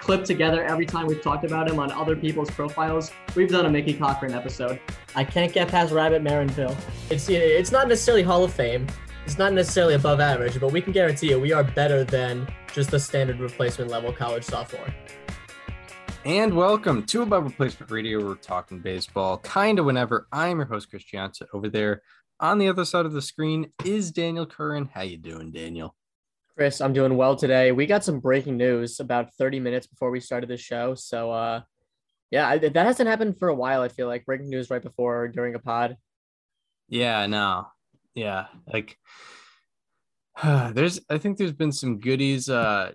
clip together every time we've talked about him on other people's profiles, we've done a Mickey Cochrane episode. I can't get past Rabbit Maranville. It's it's not necessarily Hall of Fame. It's not necessarily above average, but we can guarantee you we are better than just the standard replacement level college sophomore. And welcome to Above Replacement Radio. We're talking baseball kind of whenever. I'm your host, Chris Gianta. Over there on the other side of the screen is Daniel Curran. How you doing, Daniel? Chris, I'm doing well today. We got some breaking news about 30 minutes before we started the show. So, uh, yeah, that hasn't happened for a while. I feel like breaking news right before or during a pod. Yeah, no, yeah, like there's, I think there's been some goodies uh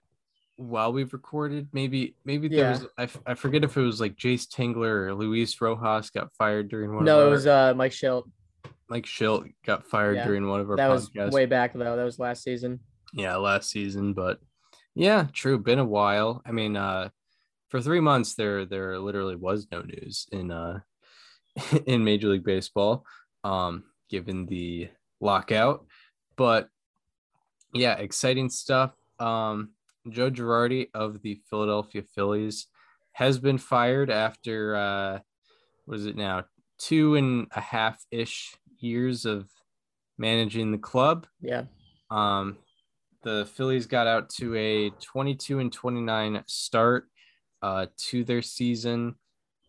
while we've recorded. Maybe, maybe there Yeah. was, I, f- I forget if it was like Jayce Tingler or Luis Rojas got fired during one. No, of our, No, it was uh, Mike Shildt. Mike Shildt got fired Yeah, during one of our That was way back though. That was last season. Yeah last season but yeah true been a while. I mean uh for three months there there literally was no news in uh in major league baseball um given the lockout. But yeah exciting stuff. Um joe girardi of the philadelphia phillies has been fired after uh what is it now? Two and a half ish years of managing the club. Yeah. um, the Phillies got out to a 22 and 29 start uh, to their season.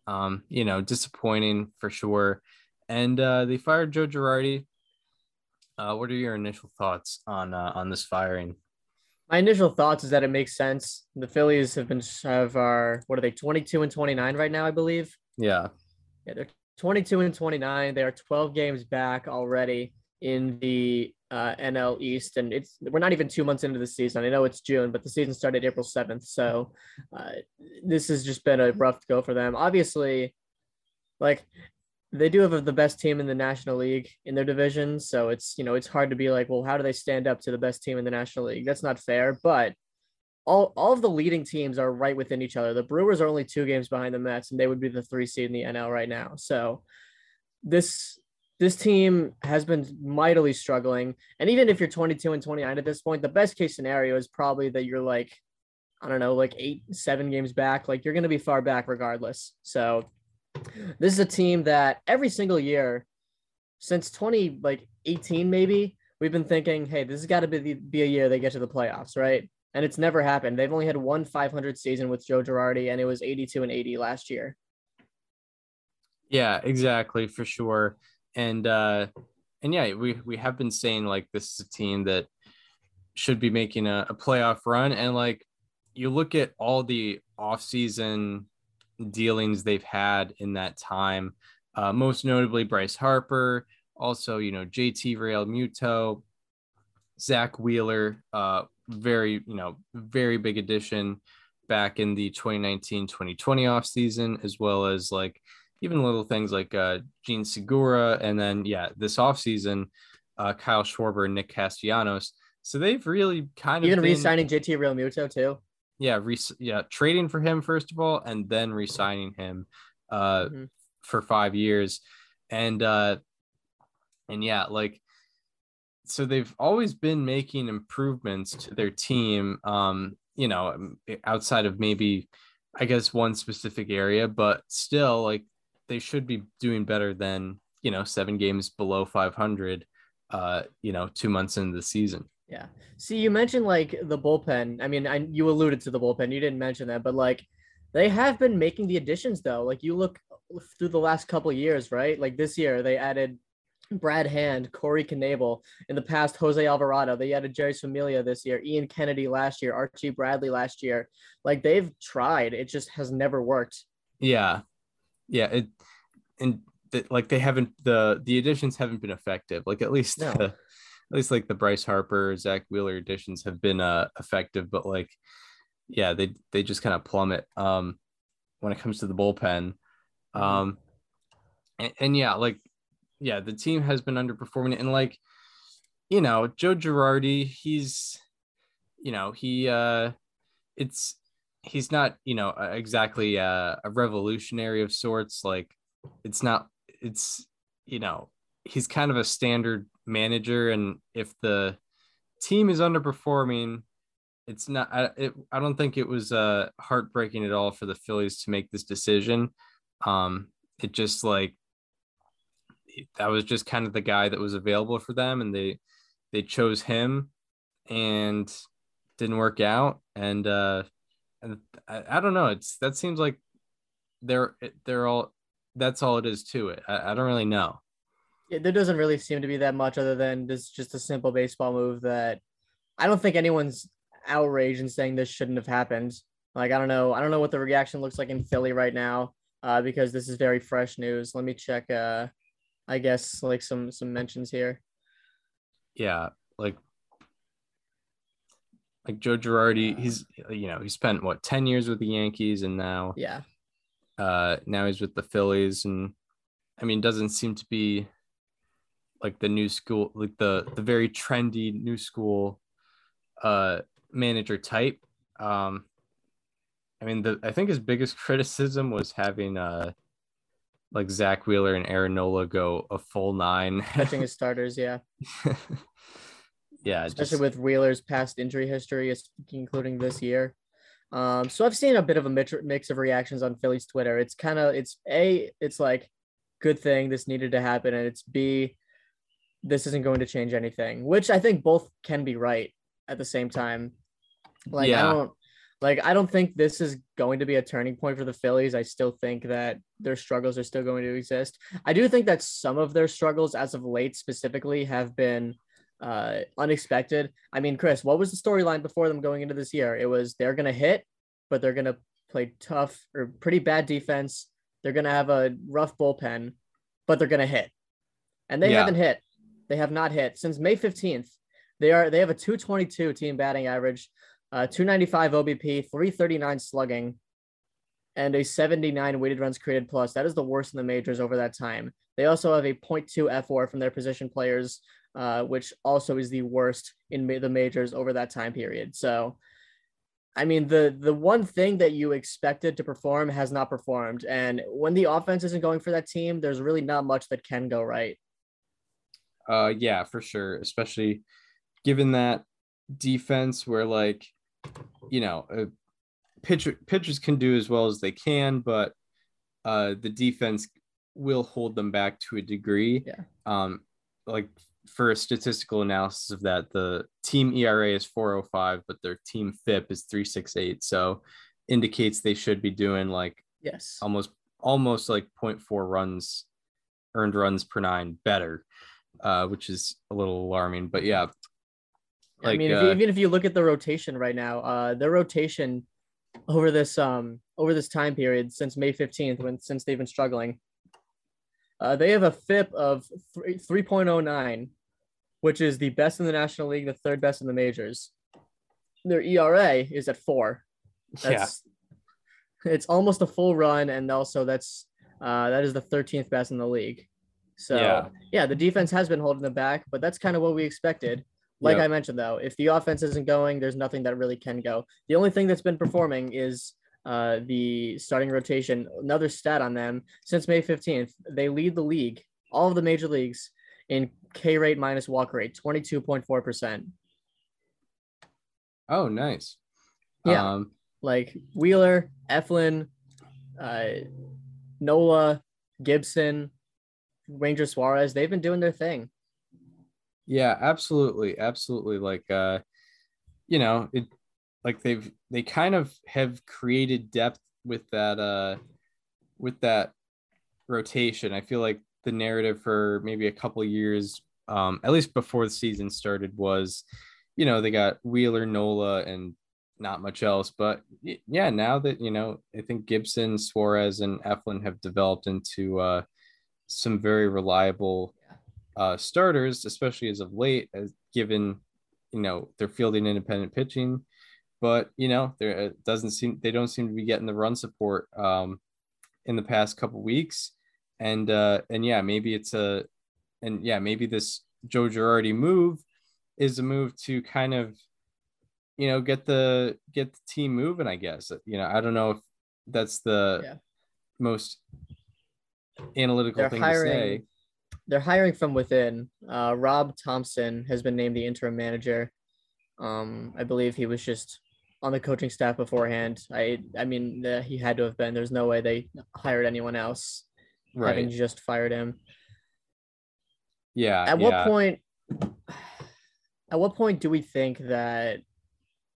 Um, you know, disappointing for sure. And uh, they fired Joe Girardi. Uh, what are your initial thoughts on uh, on this firing? My initial thoughts is that it makes sense. The Phillies have been have are what are they 22 and 29 right now, I believe. Yeah, Yeah, they're 22 and 29. They are 12 games back already in the uh, NL East, and it's we're not even two months into the season. I know it's June, but the season started April 7th, so uh, this has just been a rough go for them. Obviously, like they do have the best team in the National League in their division, so it's you know it's hard to be like, well, how do they stand up to the best team in the National League? That's not fair, but all, all of the leading teams are right within each other. The Brewers are only two games behind the Mets, and they would be the three seed in the NL right now. So this this team has been mightily struggling. And even if you're 22 and 29 at this point, the best case scenario is probably that you're like, I don't know, like eight, seven games back. Like you're going to be far back regardless. So this is a team that every single year since 20 like 18 maybe we've been thinking hey this has got to be, be a year they get to the playoffs right and it's never happened they've only had one 500 season with joe girardi and it was 82 and 80 last year yeah, exactly for sure. And uh, and yeah, we we have been saying like this is a team that should be making a, a playoff run, and like you look at all the offseason dealings they've had in that time, uh, most notably Bryce Harper, also, you know, JT Real Muto, Zack Wheeler, uh, very, you know, very big addition back in the 2019 2020 offseason, as well as like even little things like uh, Jean Segura. And then, yeah, this offseason, uh, Kyle Schwarber and Nick Castellanos. So they've really kind of even been- re-signing jt realmuto too yeah, re- yeah, trading for him first of all, and then re-signing him uh, Mhm. for five years, and uh, and yeah, like so they've always been making improvements to their team. Um, you know, um, outside of maybe, I guess one specific area, but still, like they should be doing better than you know seven games below 500. Uh, you know, two months into the season. Yeah. See, you mentioned like the bullpen. I mean, I you alluded to the bullpen. You didn't mention that, but like they have been making the additions though. Like you look through the last couple of years, right? Like this year they added Brad Hand, Corey Knebel. In the past, Jose Alvarado. They added Jeurys Familia this year, Ian Kennedy last year, Archie Bradley last year. Like they've tried, it just has never worked. Yeah, yeah. It and th- like they haven't the the additions haven't been effective. Like at least No. the, at least like the Bryce Harper, Zack Wheeler additions have been uh effective, but like yeah, they they just kind of plummet um when it comes to the bullpen. Um and, and yeah, like yeah, the team has been underperforming, and like, you know, Joe Girardi, he's, you know, he, uh, it's, he's not, you know, exactly a, a revolutionary of sorts. Like, it's not, it's, you know, he's kind of a standard manager, and if the team is underperforming, it's not. I, it, I don't think it was uh heartbreaking at all for the Phillies to make this decision. Um, it just like that was just kind of the guy that was available for them, and they they chose him, and didn't work out. And uh, I, I don't know. It's that seems like they're they're all that's all it is to it. I, I don't really know. Yeah, there doesn't really seem to be that much other than this just a simple baseball move that I don't think anyone's outraged and saying this shouldn't have happened. Like I don't know, I don't know what the reaction looks like in Philly right now uh, because this is very fresh news. Let me check. Uh, I guess like some some mentions here. Yeah, like like Joe Girardi, he's you know he spent what ten years with the Yankees and now yeah, uh, now he's with the Phillies and I mean doesn't seem to be like the new school like the the very trendy new school uh manager type. Um, I mean, the I think his biggest criticism was having uh like Zack Wheeler and Aaron Nola go a full nine, catching his starters. Yeah, yeah, especially just... with Wheeler's past injury history, including this year. Um, so I've seen a bit of a mix of reactions on Philly's Twitter. It's kind of it's a it's like good thing this needed to happen, and it's b this isn't going to change anything, which I think both can be right at the same time. Like yeah. I don't like I don't think this is going to be a turning point for the Phillies. I still think that their struggles are still going to exist. I do think that some of their struggles as of late specifically have been uh unexpected. I mean, Chris, what was the storyline before them going into this year? It was they're going to hit, but they're going to play tough or pretty bad defense. They're going to have a rough bullpen, but they're going to hit. And they yeah. haven't hit. They have not hit since May 15th. They are they have a 222 team batting average, uh, 295 OBP, 339 slugging, and a 79 weighted runs created plus. That is the worst in the majors over that time. They also have a 0.2 fWAR from their position players, uh, which also is the worst in the majors over that time period. So, I mean, the the one thing that you expected to perform has not performed, and when the offense isn't going for that team, there's really not much that can go right. Uh, yeah, for sure, especially given that defense where like you know uh, pitcher pitchers can do as well as they can but uh the defense will hold them back to a degree yeah um like for a statistical analysis of that the team era is 405 but their team fip is 368 so indicates they should be doing like yes almost almost like 0.4 runs earned runs per nine better uh, which is a little alarming. But yeah, like, I mean, uh, if you, even if you look at the rotation right now, uh, their rotation over this um over this time period since May 15th, when since they've been struggling, uh, they have a FIP of 3, 3.09, which is the best in the National League, the third best in the majors. Their ERA is at four. That's, yeah. It's almost a full run, and also that's uh, that is the 13th best in the league. So yeah. yeah, the defense has been holding them back, but that's kind of what we expected. Like yep. I mentioned, though, if the offense isn't going, there's nothing that really can go. The only thing that's been performing is uh, the starting rotation. Another stat on them since May 15th, they lead the league, all of the major leagues, in K rate minus walk rate, 22.4%. Oh, nice. Yeah. Um, like Wheeler, Eflin, uh, Nola, Gibson, Ranger Suarez, they've been doing their thing. Yeah, absolutely. Absolutely. Like uh, you know, it like they've they kind of have created depth with that uh with that rotation. I feel like the narrative for maybe a couple years, um, at least before the season started, was, you know, they got Wheeler, Nola, and not much else. But yeah, now that you know, I think Gibson, Suarez, and Eflin have developed into uh, some very reliable uh, starters, especially as of late, as given you know they're fielding independent pitching, but you know there it doesn't seem they don't seem to be getting the run support um, in the past couple weeks, and uh, and yeah, maybe it's a and yeah, maybe this Joe Girardi move is a move to kind of you know get the get the team moving i guess. You know i don't know if that's the yeah. most analytical they're thing hiring, to say. they're hiring from within. Uh, rob thomson has been named the interim manager. Um, i believe he was just on the coaching staff beforehand. I i mean uh, he had to have been. There's no way they hired anyone else right. having just fired him. Yeah at yeah. what point at what point do we think that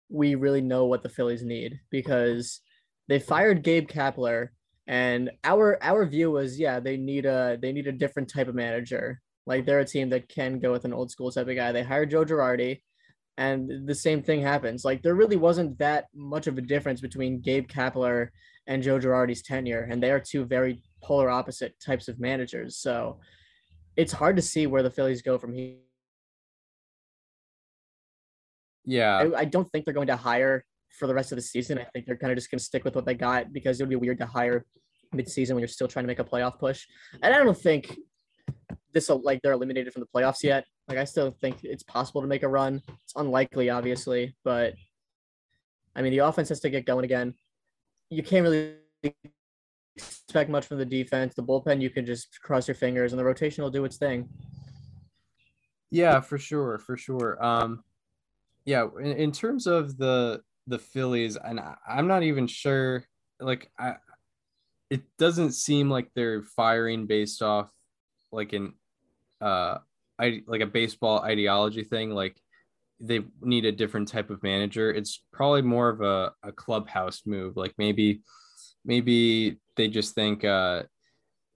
we really know what the Phillies need? Because they fired Gabe Kapler and our our view was yeah they need a they need a different type of manager. Like they're a team that can go with an old school type of guy. They hired Joe Girardi and the same thing happens. Like there really wasn't that much of a difference between Gabe Kapler and Joe Girardi's tenure and they are two very polar opposite types of managers so it's hard to see where the Phillies go from here yeah. I, I, don't think they're going to hire for the rest of the season. I think they're kind of just going to stick with what they got because it would be weird to hire mid-season when you're still trying to make a playoff push. And I don't think this like they're eliminated from the playoffs yet. Like I still think it's possible to make a run. It's unlikely, obviously, but I mean the offense has to get going again. You can't really expect much from the defense. The bullpen, you can just cross your fingers, and the rotation will do its thing. Yeah, for sure, for sure. Um, yeah, in, in terms of the the Phillies, and I, I'm not even sure. Like, I it doesn't seem like they're firing based off like an uh I like a baseball ideology thing. Like they need a different type of manager. It's probably more of a, a clubhouse move. Like maybe maybe they just think uh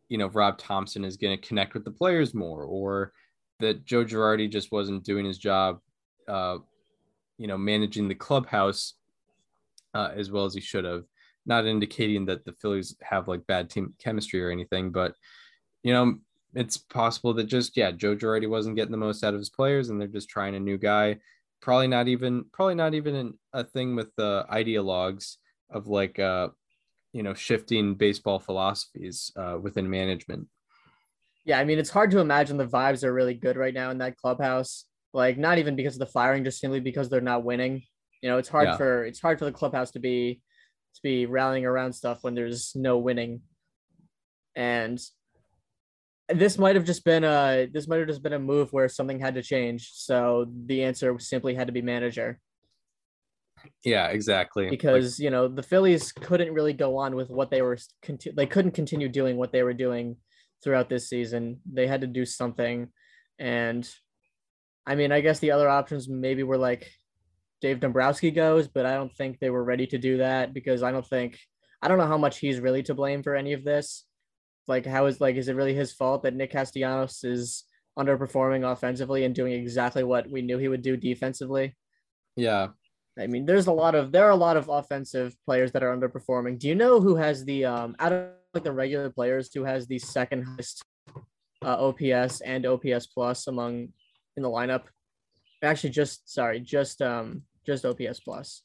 you know Rob Thomson is going to connect with the players more or that Joe Girardi just wasn't doing his job uh you know, managing the clubhouse uh, as well as he should have. Not indicating that the Phillies have like bad team chemistry or anything, but you know, it's possible that just yeah, Joe Girardi wasn't getting the most out of his players, and they're just trying a new guy. Probably not even probably not even an, a thing with the ideologues of like uh, you know shifting baseball philosophies uh, within management. Yeah, I mean it's hard to imagine the vibes are really good right now in that clubhouse. Like not even because of the firing, just simply because they're not winning. You know, it's hard yeah. for it's hard for the clubhouse to be to be rallying around stuff when there's no winning. And this might have just been a this might have just been a move where something had to change. So the answer simply had to be manager. Yeah, exactly. Because like, you know the Phillies couldn't really go on with what they were conti- they couldn't continue doing what they were doing throughout this season. They had to do something, and I mean, I guess the other options maybe were like Dave Dombrowski goes, but I don't think they were ready to do that because I don't think I don't know how much he's really to blame for any of this. Like, how is like is it really his fault that Nick Castellanos is underperforming offensively and doing exactly what we knew he would do defensively? Yeah. I mean, there's a lot of there are a lot of offensive players that are underperforming. Do you know who has the um out of like the regular players who has the second highest uh, OPS and OPS plus among in the lineup. Actually, just sorry, just um, just OPS plus.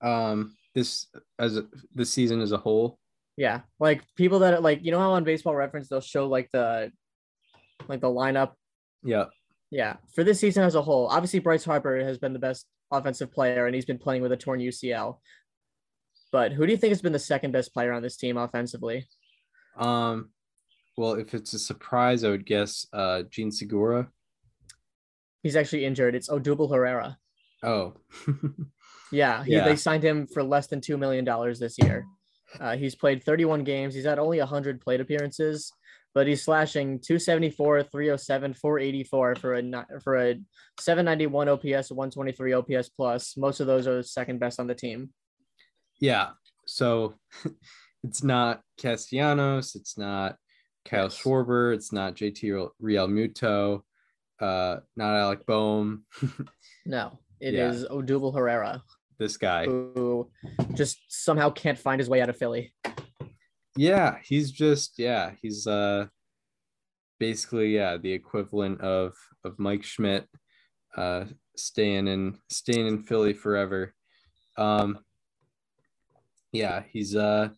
Um, this as a, this season as a whole. Yeah, like people that like you know how on Baseball Reference they'll show like the like the lineup. Yeah. Yeah, for this season as a whole, obviously Bryce Harper has been the best offensive player, and he's been playing with a torn UCL. But who do you think has been the second best player on this team offensively? Um, well, if it's a surprise, I would guess uh Jean Segura. He's actually injured. It's Odubel Herrera. Oh. yeah, he, yeah, they signed him for less than $2 million this year. Uh, he's played 31 games. He's had only 100 plate appearances, but he's slashing 274, 307, 484 for a for a 791 OPS, 123 OPS plus. Most of those are second best on the team. Yeah. So it's not Castellanos, it's not Kyle yes. Schwarber, it's not JT Realmuto. uh, not Alec Bohm. no, it yeah. is Odubel Herrera. This guy who just somehow can't find his way out of Philly. Yeah, he's just yeah, he's uh basically yeah the equivalent of of Mike Schmidt, uh, staying in staying in Philly forever. Um, yeah, he's uh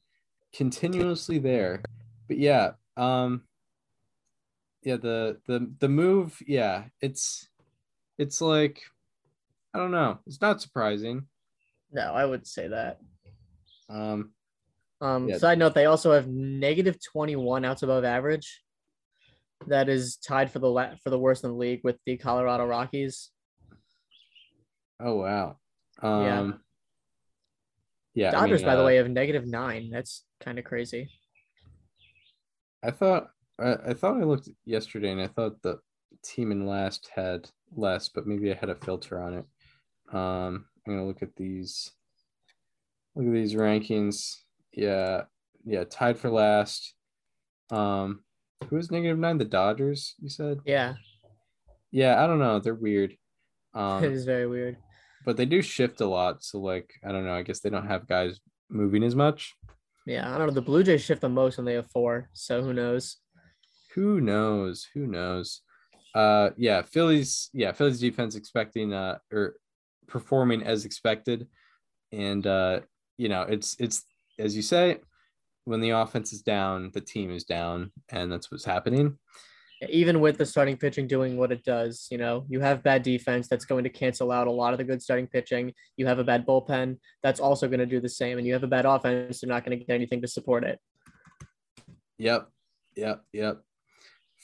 continuously there, but yeah, um, yeah, the the the move, yeah, it's it's like I don't know. It's not surprising. No, I would say that. Um, Um, Yeah. Side note: They also have negative twenty-one outs above average. That is tied for the la- for the worst in the league with the Colorado Rockies. oh wow. Yeah. Um, yeah. I Dodgers, mean, by the uh, way, have negative nine. That's kind of crazy. I thought I, I thought I looked yesterday and I thought the team in last had less, but maybe I had a filter on it. Um, I'm gonna look at these. Look at these rankings. Yeah, yeah, tied for last. Um, who is negative nine? The Dodgers. You said. Yeah, Yeah, I don't know. They're weird. it Um, is very weird. but they do shift a lot. So like, I don't know. I guess they don't have guys moving as much. Yeah, I don't know. The Blue Jays shift the most when they have four, so who knows? Who knows? Who knows? Uh, yeah, Phillies. Yeah, Phillies defense expecting uh or performing as expected, and uh, you know, it's it's as you say, when the offense is down, the team is down, and that's what's happening. Even with the starting pitching doing what it does, you know, you have bad defense that's going to cancel out a lot of the good starting pitching. You have a bad bullpen that's also going to do the same, and you have a bad offense. They're not going to get anything to support it. Yep, yep, yep,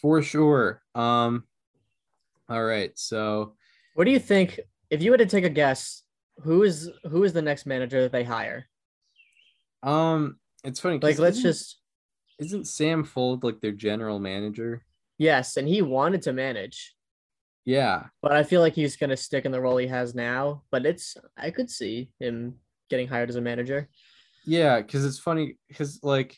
for sure. Um, all right, so What do you think? If you had to take a guess, who is who is the next manager that they hire? um, it's funny. Like, let's just isn't Sam Fuld like their general manager? yes, and he wanted to manage, Yeah, but I feel like he's going to stick in the role he has now. But it's I could see him getting hired as a manager. Yeah, because it's funny because like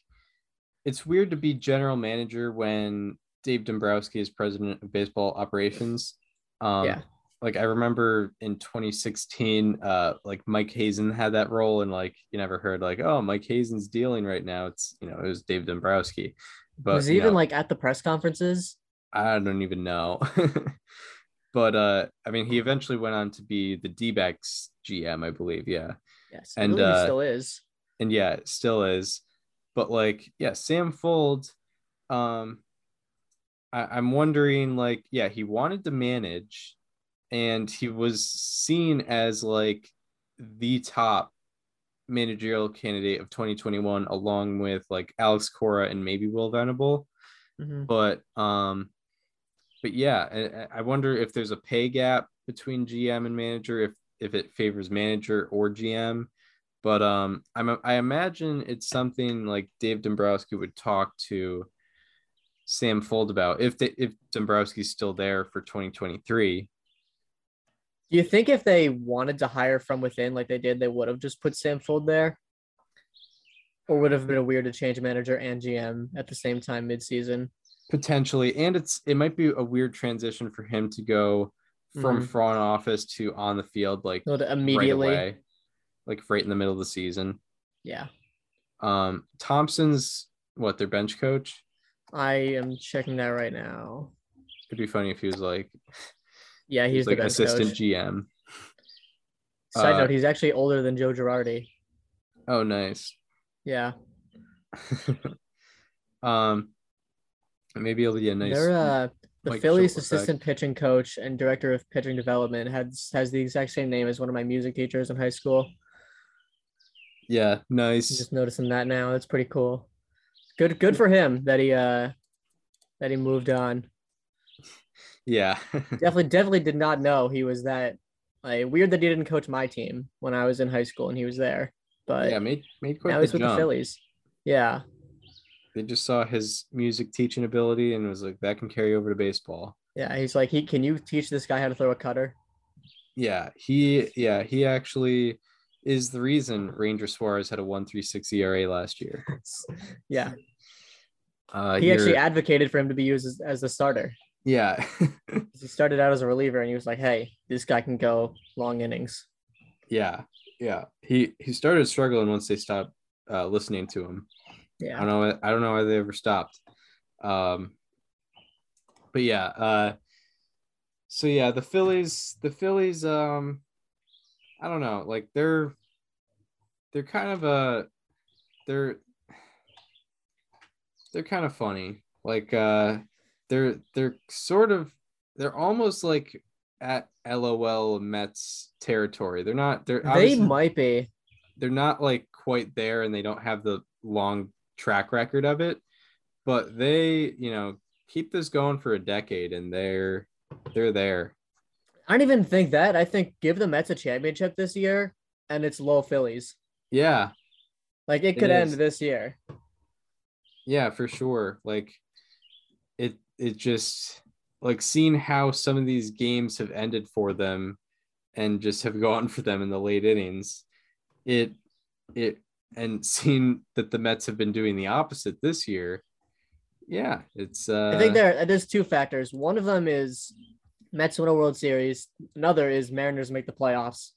it's weird to be general manager when Dave Dombrowski is president of baseball operations. Um, Yeah. Like I remember in 2016, uh, like Mike Hazen had that role, and like you never heard like, oh, Mike Hazen's dealing right now. It's you know it was Dave Dombrowski, but was he even know, like at the press conferences? I don't even know. but uh, I mean, he eventually went on to be the D-backs GM, I believe. Yeah. Yes, I And, uh, still is. and yeah, it still is. But like, yeah, Sam Fuld, um, I, I'm wondering, like, yeah, he wanted to manage, and he was seen as like the top managerial candidate of 2021, along with like Alex Cora and maybe Will Venable. Mhm. But um, but yeah, I, I wonder if there's a pay gap between GM and manager, if if it favors manager or GM but um i'm i imagine it's something like dave dombrowski would talk to sam fuld about if they if dombrowski's still there for 2023 Do you think if they wanted to hire from within, like they did, they would have just put Sam Fuld there? Or would it have been a weird to change manager and GM at the same time midseason? potentially and it's it might be a weird transition for him to go from Mhm. front office to on the field like to right immediately. away like right in the middle of the season Yeah. um thomson's what their bench coach I am checking that right now. it'd be funny if he was like Yeah, he's like the bench assistant coach. gm Side uh, note, he's actually older than Joe Girardi. oh nice Yeah. um maybe it'll be a nice They're uh the Phillies assistant pitching coach and director of pitching development has has the exact same name as one of my music teachers in high school. yeah I'm nice just noticing that now. That's pretty cool. Good good for him that he uh that he moved on. Yeah Definitely definitely did not know he was that like weird that he didn't coach my team when I was in high school and he was there. But yeah made made quite now he's with jump. the Phillies. Yeah. they just saw his music teaching ability and was like that can carry over to baseball Yeah. He's like, he can you teach this guy how to throw a cutter? yeah he yeah he actually is the reason ranger suarez had a 136 era last year yeah. uh He actually advocated for him to be used as, as the starter. Yeah He started out as a reliever and he was like, Hey, this guy can go long innings. yeah yeah he he started struggling once they stopped uh listening to him Yeah. I don't know. I don't know why they ever stopped. Um, but yeah. Uh, so yeah, the Phillies. The Phillies. Um, I don't know. Like they're they're kind of a they're they're kind of funny. Like uh, they're they're sort of they're almost like at LOL Mets territory. They're not they're They might be. they're not like quite there and they don't have the long track record of it, but they, you know, keep this going for a decade and they're they're there. I don't even think that. I think give the Mets a championship this year, and it's low Phillies. Yeah. Like it It could end is. this year. Yeah, for sure. Like it just like seeing how some of these games have ended for them and just have gone for them in the late innings. It it and seeing that the Mets have been doing the opposite this year. Yeah, it's uh I think there there's two factors. One of them is Mets win a World Series. Another is Mariners make the playoffs.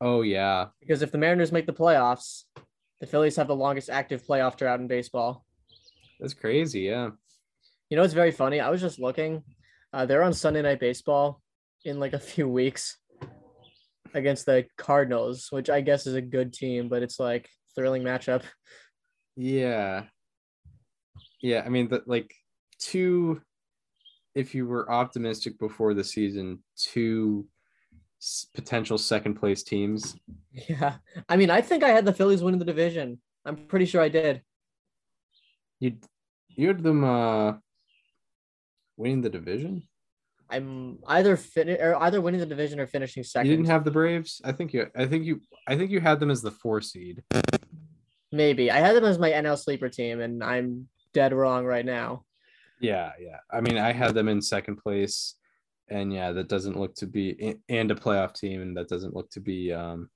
oh yeah. Because if the Mariners make the playoffs, the Phillies have the longest active playoff drought in baseball. That's crazy, yeah. You know, it's very funny. I was just looking. Uh, they're on Sunday Night Baseball in like a few weeks against the Cardinals, which I guess is a good team, but it's like thrilling matchup. Yeah. Yeah, I mean that like two if you were optimistic before the season, two potential second place teams. Yeah. I mean, I think I had the Phillies winning the division. I'm pretty sure I did. You you had them uh winning the division? I'm either fin- or either winning the division or finishing second. You didn't have the Braves? I think you I think you I think you had them as the 4 seed. Maybe I had them as my NL sleeper team, and I'm dead wrong right now. Yeah, yeah. I mean, I had them in second place and yeah, that doesn't look to be and a playoff team and that doesn't look to be um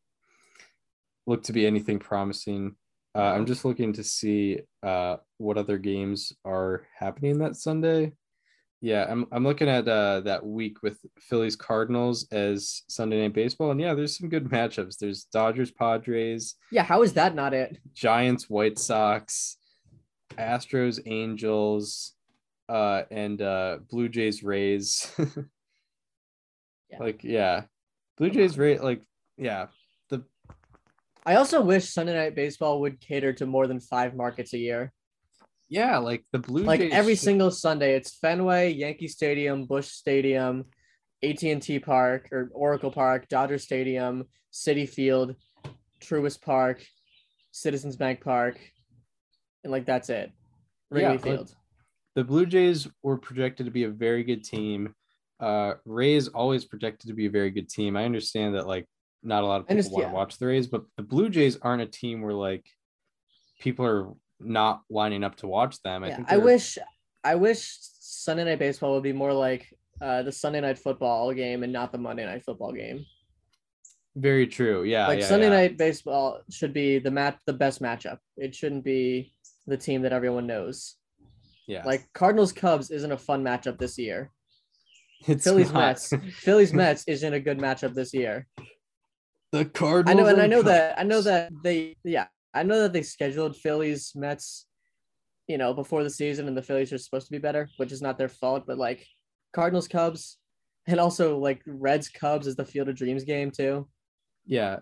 look to be anything promising. Uh, I'm just looking to see uh, what other games are happening that Sunday. Yeah, I'm I'm looking at uh, that week with Phillies Cardinals as Sunday Night Baseball, and yeah, there's some good matchups. There's Dodgers Padres, Yeah, how is that not it? Giants White Sox, Astros Angels, uh, and uh, Blue Jays Rays. Yeah. Like yeah, Blue Jays Ray like yeah the I also wish Sunday Night Baseball would cater to more than five markets a year. Yeah like the Blue Like Jays every should- single Sunday, it's Fenway, Yankee Stadium, Busch Stadium, AT&T Park or Oracle Park, Dodger Stadium, Citi Field, Truist Park, Citizens Bank Park, and like that's it. Wrigley Yeah, Field. the Blue Jays were projected to be a very good team. Uh, Rays always projected to be a very good team. I understand that like not a lot of people want to yeah. watch the Rays, but the Blue Jays aren't a team where like people are not lining up to watch them. I yeah, think I wish I wish Sunday Night Baseball would be more like uh, the Sunday Night Football game and not the Monday Night Football game. very true. Yeah, like yeah, Sunday yeah. Night Baseball should be the match, the best matchup. It shouldn't be the team that everyone knows. Yeah, Like Cardinals Cubs isn't a fun matchup this year. it's Phillies not. Mets, Phillies Mets isn't a good matchup this year. the I Cardinals. know, and I know Cubs. that I know that they yeah I know that they scheduled Phillies Mets, you know, before the season, and the Phillies are supposed to be better, which is not their fault. But like Cardinals Cubs, and also like Reds Cubs is the Field of Dreams game too. Yeah,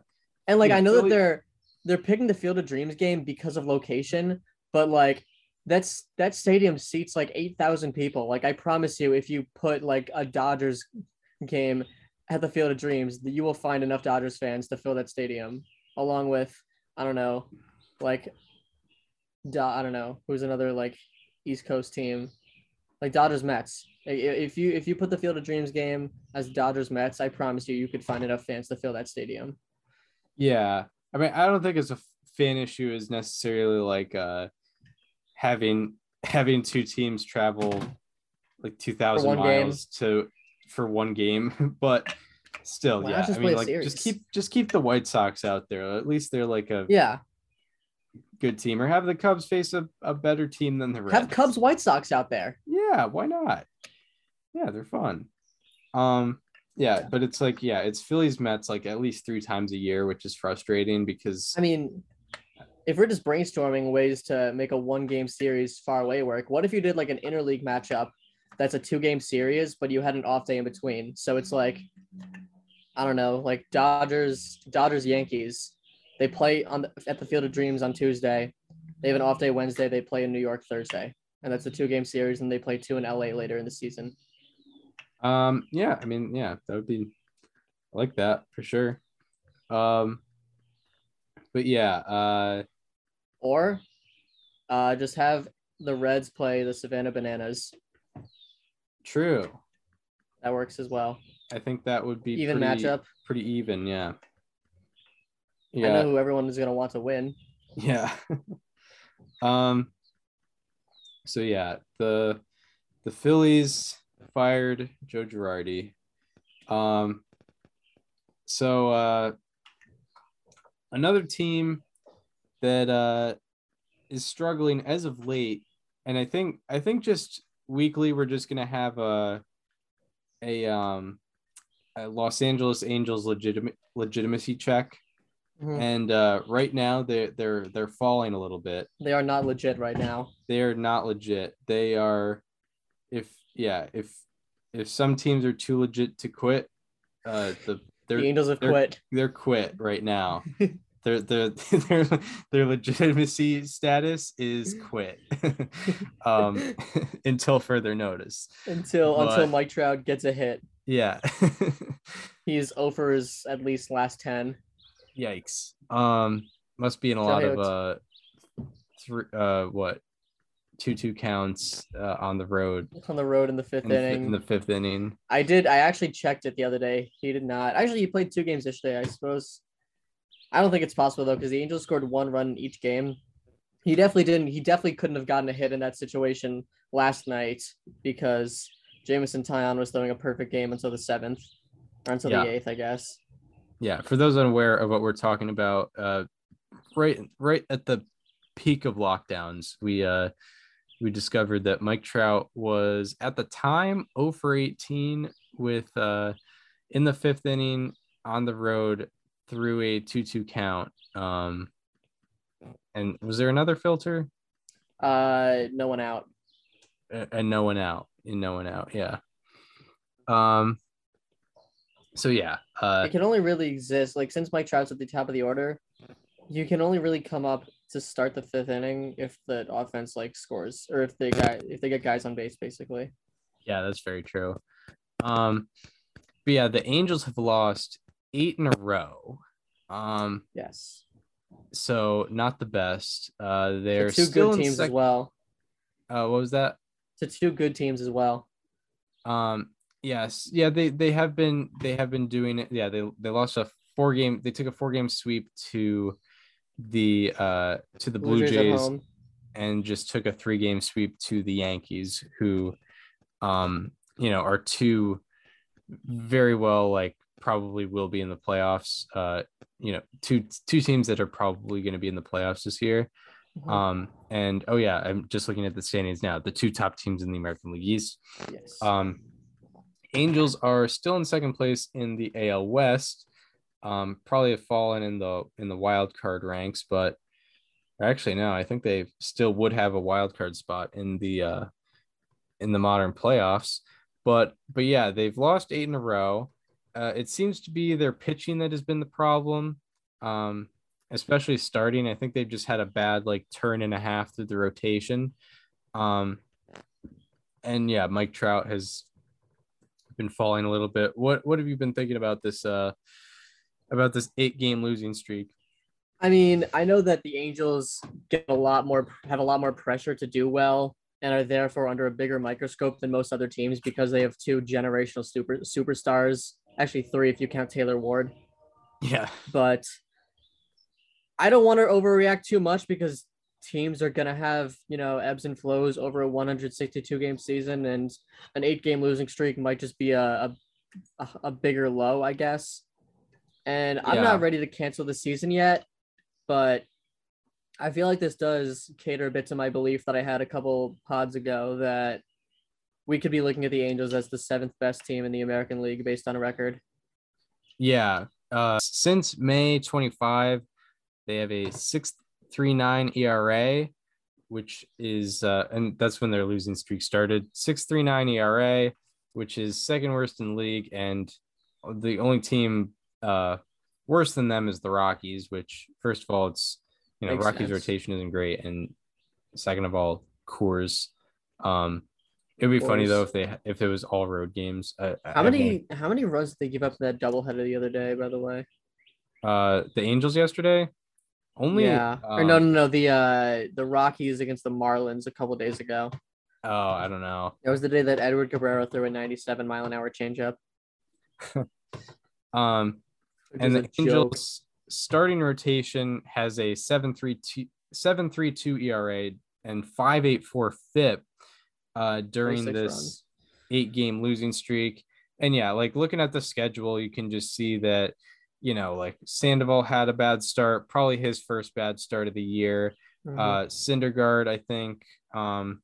And like Yeah, I know that they're they're picking the Field of Dreams game because of location, but like that's that stadium seats like eight thousand people. Like I promise you, if you put like a Dodgers game at the Field of Dreams, that you will find enough Dodgers fans to fill that stadium, along with I don't know, like I don't know who's another like East Coast team, like Dodgers Mets. If you if you put the Field of Dreams game as Dodgers Mets, I promise you, you could find enough fans to fill that stadium. yeah. I mean, I don't think it's a fan issue is necessarily like uh having having two teams travel like two thousand one game. miles to for one game, but still, Why yeah. just I mean, like series? just keep just keep the White Sox out there. At least they're like a Yeah, good team, or have the Cubs face a, a better team than the Reds. have Cubs White Sox out there. Yeah, why not? Yeah, they're fun. Um, yeah, but it's like, yeah, it's Phillies Mets like at least three times a year, which is frustrating because I mean, if we're just brainstorming ways to make a one game series far away work, what if you did like an interleague matchup that's a two game series, but you had an off day in between? So it's like, I don't know, like Dodgers, Dodgers, Yankees. They play on the, at the Field of Dreams on Tuesday. They have an off day Wednesday. They play in New York Thursday. and that's a two game series, and they play two in LA later in the season. Um, yeah, I mean, yeah, that would be I like that for sure. Um, but yeah, uh, Or uh, just have the Reds play the Savannah Bananas. True. That works as well. I think that would be Even pretty, matchup. pretty even. Yeah. Yeah. I know who everyone is going to want to win. Yeah. um. So yeah, the the Phillies fired Joe Girardi. Um. So uh, another team that uh is struggling as of late, and I think I think just weekly we're just gonna have a a um a Los Angeles Angels legitimate legitimacy check Mhm. and uh, right now they're they're they're falling a little bit. They are not legit right now. They are not legit. They are, if yeah, if if some teams are too legit to quit, uh, the they're the Angels have they're- quit. they're quit right now. their their their their legitimacy status is quit, um, until further notice. until until Mike Trout gets a hit. Yeah. He's over his at least last ten. Yikes. Um, must be in a So lot of uh, three uh, what, two two counts uh, on the road on the road in the fifth in the, inning. in the fifth inning. I did. I actually checked it the other day. He did not. Actually, he played two games yesterday. I suppose. I don't think it's possible though, because the Angels scored one run in each game. He definitely didn't. He definitely couldn't have gotten a hit in that situation last night because Jameson Taillon was throwing a perfect game until the seventh or until Yeah. the eighth, I guess. Yeah, for those unaware of what we're talking about, uh, right right at the peak of lockdowns, we uh we discovered that Mike Trout was at the time 0 for 18 with uh in the fifth inning on the road through a 2-2 count. Um and was there another filter? Uh, no one out. And no one out and no one out, yeah. Um so yeah, uh it can only really exist like since Mike Trout's at the top of the order, you can only really come up to start the fifth inning if the offense like scores or if they got if they get guys on base basically. Yeah, that's very true. Um, but yeah, the Angels have lost eight in a row. Um, Yes. so not the best. Uh, they're To two still good teams sec- as well. Uh, what was that? To two good teams as well. Um, yes, yeah, they they have been they have been doing it. Yeah, they they lost a four game. They took a four game sweep to the uh to the Blue Jays and just took a three game sweep to the Yankees, who, um, you know, are two very well like probably will be in the playoffs. Uh, you know, two two teams that are probably going to be in the playoffs this year. Mhm. Um, and oh yeah, I'm just looking at the standings now. The two top teams in the American League East. yes. Um, Angels are still in second place in the AL West. Um, probably have fallen in the in the wild card ranks, but actually no, I think they still would have a wild card spot in the uh, in the modern playoffs. But but yeah, they've lost eight in a row. Uh, it seems to be their pitching that has been the problem, um, especially starting. I think they've just had a bad like turn and a half through the rotation. Um, and yeah, Mike Trout has been falling a little bit. What what have you been thinking about this uh about this eight game losing streak? I mean, I know that the Angels get a lot more have a lot more pressure to do well and are therefore under a bigger microscope than most other teams because they have two generational super superstars, actually three if you count Taylor Ward. Yeah. But I don't want to overreact too much because teams are going to have, you know, ebbs and flows over a 162 game season and an 8 game losing streak might just be a a, a, a bigger low, I guess. And I'm Yeah. not ready to cancel the season yet, but I feel like this does cater a bit to my belief that I had a couple pods ago that we could be looking at the Angels as the seventh best team in the American League based on a record. Yeah. Uh since May 25, they have a 639 ERA, which is uh and that's when their losing streak started. 639 ERA, which is second worst in the league, and the only team uh worse than them is the Rockies, which first of all, it's you know, Makes Rockies sense. rotation isn't great, and second of all, Coors Um, it'd be funny though if they if it was all road games. I, I How don't many how many runs did they give up to that doubleheader the other day? By the way. Uh, the Angels yesterday. Only. yeah. or no, um, no, no. The uh the Rockies against the Marlins a couple days ago. Oh, I don't know. That was the day that Edward Cabrera threw a 97 mile an hour changeup. Um, which and the a joke. Angels starting rotation has a 7.32 7.32 ERA and 5.84 FIP uh, during this runs. eight game losing streak. And yeah, like looking at the schedule, you can just see that, you know, like Sandoval had a bad start, probably his first bad start of the year. Mhm. Uh, Syndergaard, I think, um,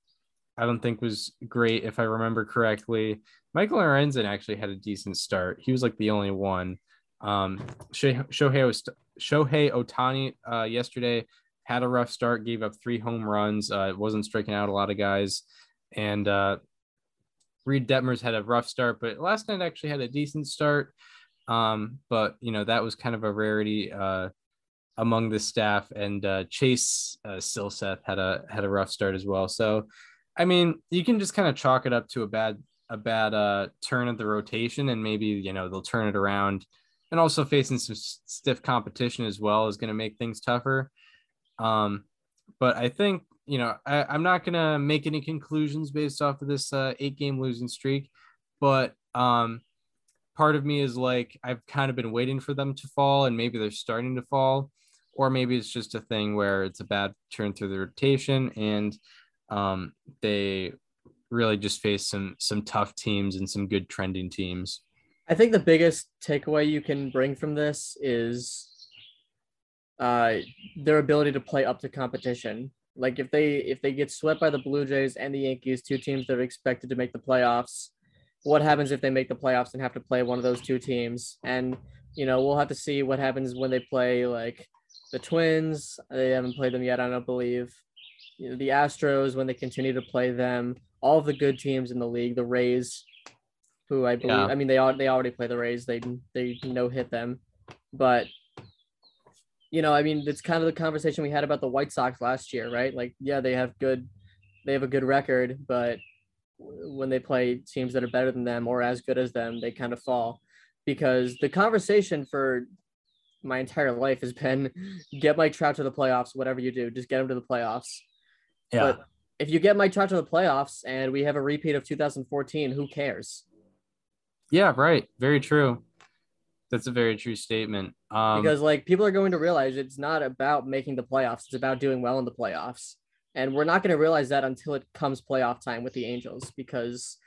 I don't think was great if I remember correctly. Michael Lorenzen actually had a decent start. He was like the only one. Um, Shohei, Shohei Ohtani uh, yesterday had a rough start, gave up three home runs. Uh, wasn't striking out a lot of guys. And uh, Reid Detmers had a rough start, but last night actually had a decent start. Um, but you know that was kind of a rarity uh, among the staff. And uh, Chase uh, Silseth had a had a rough start as well. So, I mean, you can just kind of chalk it up to a bad a bad uh, turn of the rotation, and maybe you know they'll turn it around. And also facing some stiff competition as well is going to make things tougher. Um, but I think you know I, I'm not gonna make any conclusions based off of this uh, eight game losing streak, but um, part of me is like I've kind of been waiting for them to fall, and maybe they're starting to fall, or maybe it's just a thing where it's a bad turn through the rotation, and um, they really just face some some tough teams and some good trending teams. I think the biggest takeaway you can bring from this is uh their ability to play up to competition. Like if they if they get swept by the Blue Jays and the Yankees, two teams that are expected to make the playoffs, what happens if they make the playoffs and have to play one of those two teams? And you know, we'll have to see what happens when they play like the Twins. They haven't played them yet, I don't believe. You know, the Astros when they continue to play them, all of the good teams in the league, the Rays, who I believe Yeah. I mean they al- they already play the Rays. They they no hit them. But you know, I mean, it's kind of the conversation we had about the White Sox last year, right? Like, yeah, they have good they have a good record, but when they play teams that are better than them or as good as them, they kind of fall. Because the conversation for my entire life has been get Mike Trout to the playoffs, whatever you do, just get him to the playoffs. Yeah, But if you get Mike Trout to the playoffs and we have a repeat of 2014, who cares? yeah, right. Very true. That's a very true statement. Um, because like people are going to realize it's not about making the playoffs it's about doing well in the playoffs and we're not going to realize that until it comes playoff time with the angels because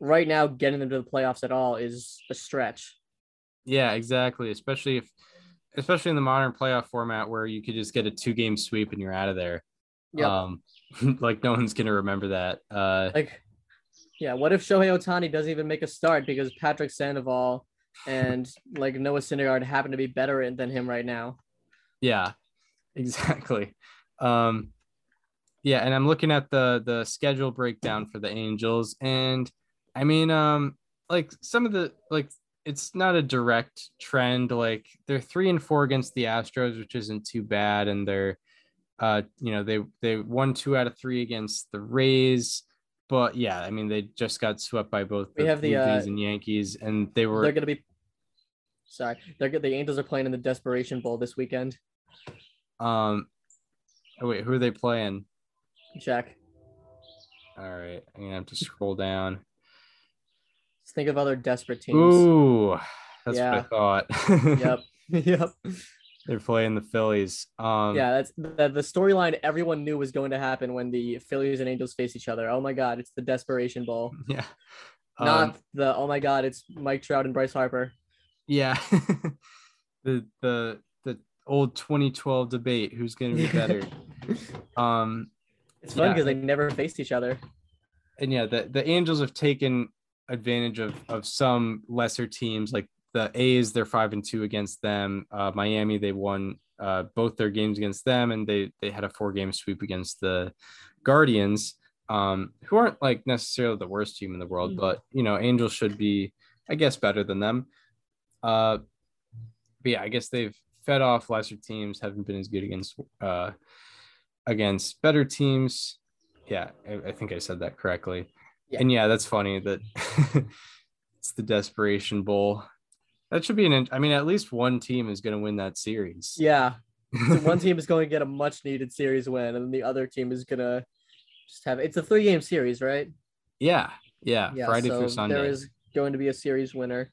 right now getting them to the playoffs at all is a stretch Yeah, exactly. Especially if, especially in the modern playoff format where you could just get a two game sweep and you're out of there. Yep. Um, like no one's gonna remember that. Uh, like yeah what if Shohei Ohtani doesn't even make a start because Patrick Sandoval and like Noah Syndergaard happened to be better than him right now yeah, exactly. Um, yeah, and I'm looking at the the schedule breakdown for the Angels, and I mean, um, like some of the like it's not a direct trend. Like they're three and four against the Astros, which isn't too bad, and they're uh, you know, they they won two out of three against the Rays. But yeah, I mean, they just got swept by both We the have the, Jays uh, and Yankees, and they were they're going to be sorry they're good the Angels are playing in the Desperation Bowl this weekend um. Oh wait, who are they playing? check All right, I'm gonna have to scroll down. Just think of other desperate teams Ooh, that's Yeah. what I thought. yep yep They're playing the Phillies. Um, yeah, that's the, the storyline everyone knew was going to happen when the Phillies and Angels face each other. Oh my God, it's the desperation bowl. yeah, Not Um, the oh my God, it's Mike Trout and Bryce Harper. Yeah. the the the old 2012 debate: who's going to be better? um, It's fun Yeah. because they never faced each other. and yeah, the the Angels have taken advantage of of some lesser teams like the A's. They're five and two against them. Uh, Miami, they won uh, both their games against them, and they they had a four game sweep against the Guardians, um, who aren't like necessarily the worst team in the world, Mm. but you know, Angels should be, I guess, better than them. Uh, but yeah, I guess they've fed off lesser teams, haven't been as good against uh against better teams. Yeah, I, I think I said that correctly. Yeah. And yeah, that's funny that it's the desperation bowl. That should be an. I mean, at least one team is going to win that series. Yeah. So one team is going to get a much needed series win, and then the other team is gonna just have it's a three game series, right? yeah, yeah. Yeah. Friday so through Sunday. There is going to be a series winner.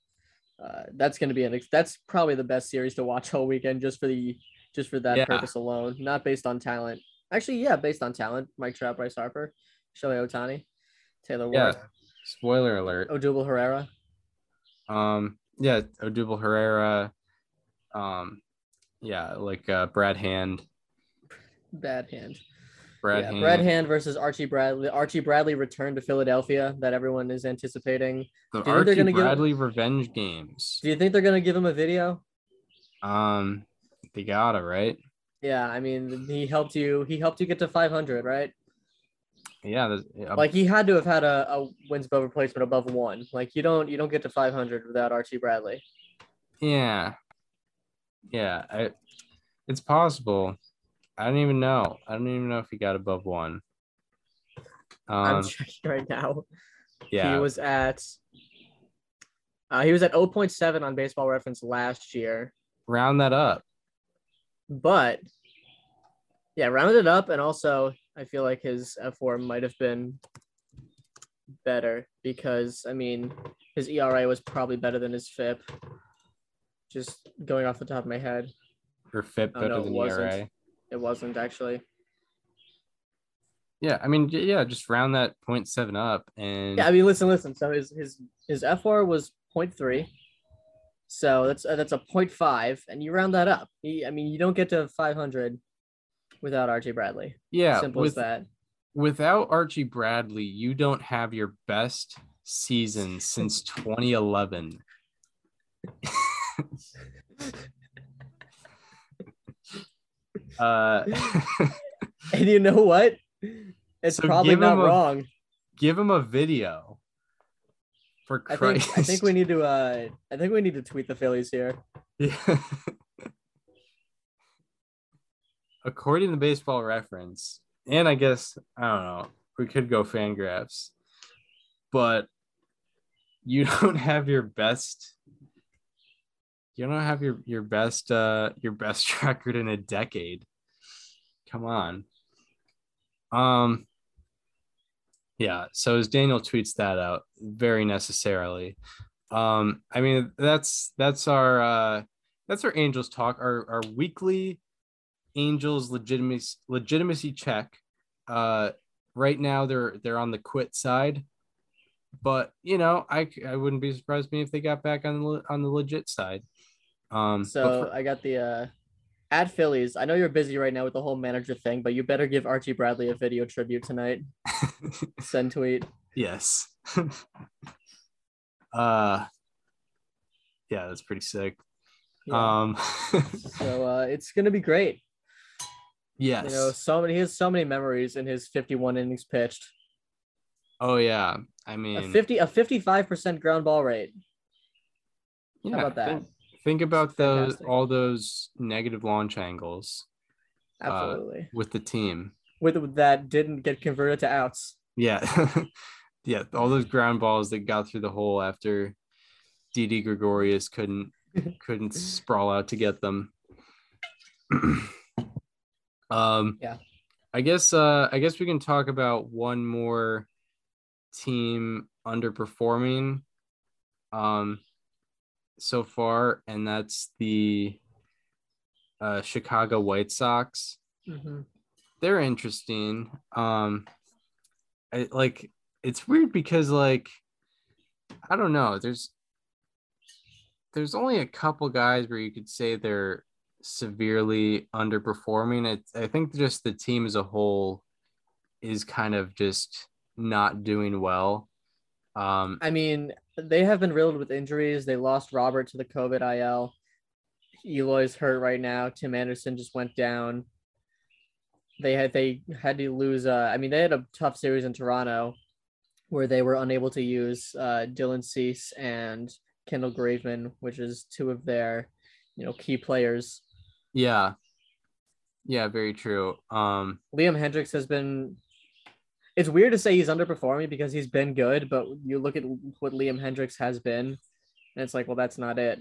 Uh, that's going to be an ex- that's probably the best series to watch all weekend just for the just for that Yeah. purpose alone, not based on talent. Actually, yeah, based on talent. Mike Trout, Bryce Harper, Shohei Ohtani, Taylor Ward. yeah. Spoiler alert. Odubel Herrera. Um, yeah, Odubel Herrera. Um, yeah, like uh, Brad Hand. Bad hand. Brad yeah, Hand. Brad Hand versus Archie Bradley. Archie Bradley returned to Philadelphia that everyone is anticipating. The Do you think they're Archie gonna give- Bradley revenge games. Do you think they're gonna give him a video? Um, they gotta right. Yeah, I mean, he helped you. He helped you get to 500, right? Yeah, yeah, Like he had to have had a, a wins above replacement above one. Like you don't you don't get to 500 without Archie Bradley. yeah, yeah. I, it's possible. I don't even know. I don't even know if he got above one. I'm Um, checking right now. yeah, He was at uh, he was at 0.7 on Baseball Reference last year, round that up. but yeah, rounded it up, and also I feel like his fWAR might have been better because I mean his ERA was probably better than his FIP. Just going off the top of my head, Or Oh, better no, it than. ERA. It wasn't actually. Yeah, I mean, yeah, just round that 0.7 up, and Yeah, I mean, listen, listen. So his his his fWAR was 0.3. So that's uh, that's a 0.5, and you round that up. He, I mean, you don't get to 500 without Archie Bradley. yeah, Simple with as that. without Archie Bradley, you don't have your best season since 2011. uh, And you know what? It's So probably not a- wrong. give him a video. For I Christ. think I think we need to uh I think we need to tweet the Phillies here. Yeah. According to baseball reference, and I guess I don't know, we could go fangraphs, but you don't have your best you don't have your your best uh your best record in a decade. Come on. Um yeah, so as Daniel tweets that out very necessarily. Um, I mean that's that's our uh that's our Angels talk, our our weekly Angels legitimacy legitimacy check. Uh right now they're they're on the quit side. But you know, I I wouldn't be surprised me if they got back on the on the legit side. Um So for- I got the uh at Phillies. I know you're busy right now with the whole manager thing, but you better give Archie Bradley a video tribute tonight. Send tweet. yes. uh yeah, that's pretty sick. Yeah. Um so uh, it's gonna be great. yes. You know, so many he has so many memories in his 51 innings pitched. oh yeah. I mean a 50 a 55% ground ball rate. yeah, about that? Think, about those fantastic. all those negative launch angles Uh, Absolutely. with the team. with that didn't get converted to outs. Yeah. yeah, all those ground balls that got through the hole after Didi Gregorius couldn't couldn't sprawl out to get them. um Yeah. I guess uh I guess we can talk about one more team underperforming um so far and that's the uh Chicago White Sox they're interesting. Um, I like it's weird because like I don't know. There's there's only a couple guys where you could say they're severely underperforming. It, I think just the team as a whole is kind of just not doing well. Um, I mean, they have been riddled with injuries. They lost Robert to the COVID IL. Eloy's hurt right now. Tim Anderson just went down. They had they had to lose. Uh, I mean, they had a tough series in Toronto, where they were unable to use uh, Dylan Cease and Kendall Graveman, which is two of their, you know, key players. yeah, yeah, very true. Um, Liam Hendriks has been it's weird to say he's underperforming because he's been good, but you look at what Liam Hendriks has been, and it's like, well, that's not it.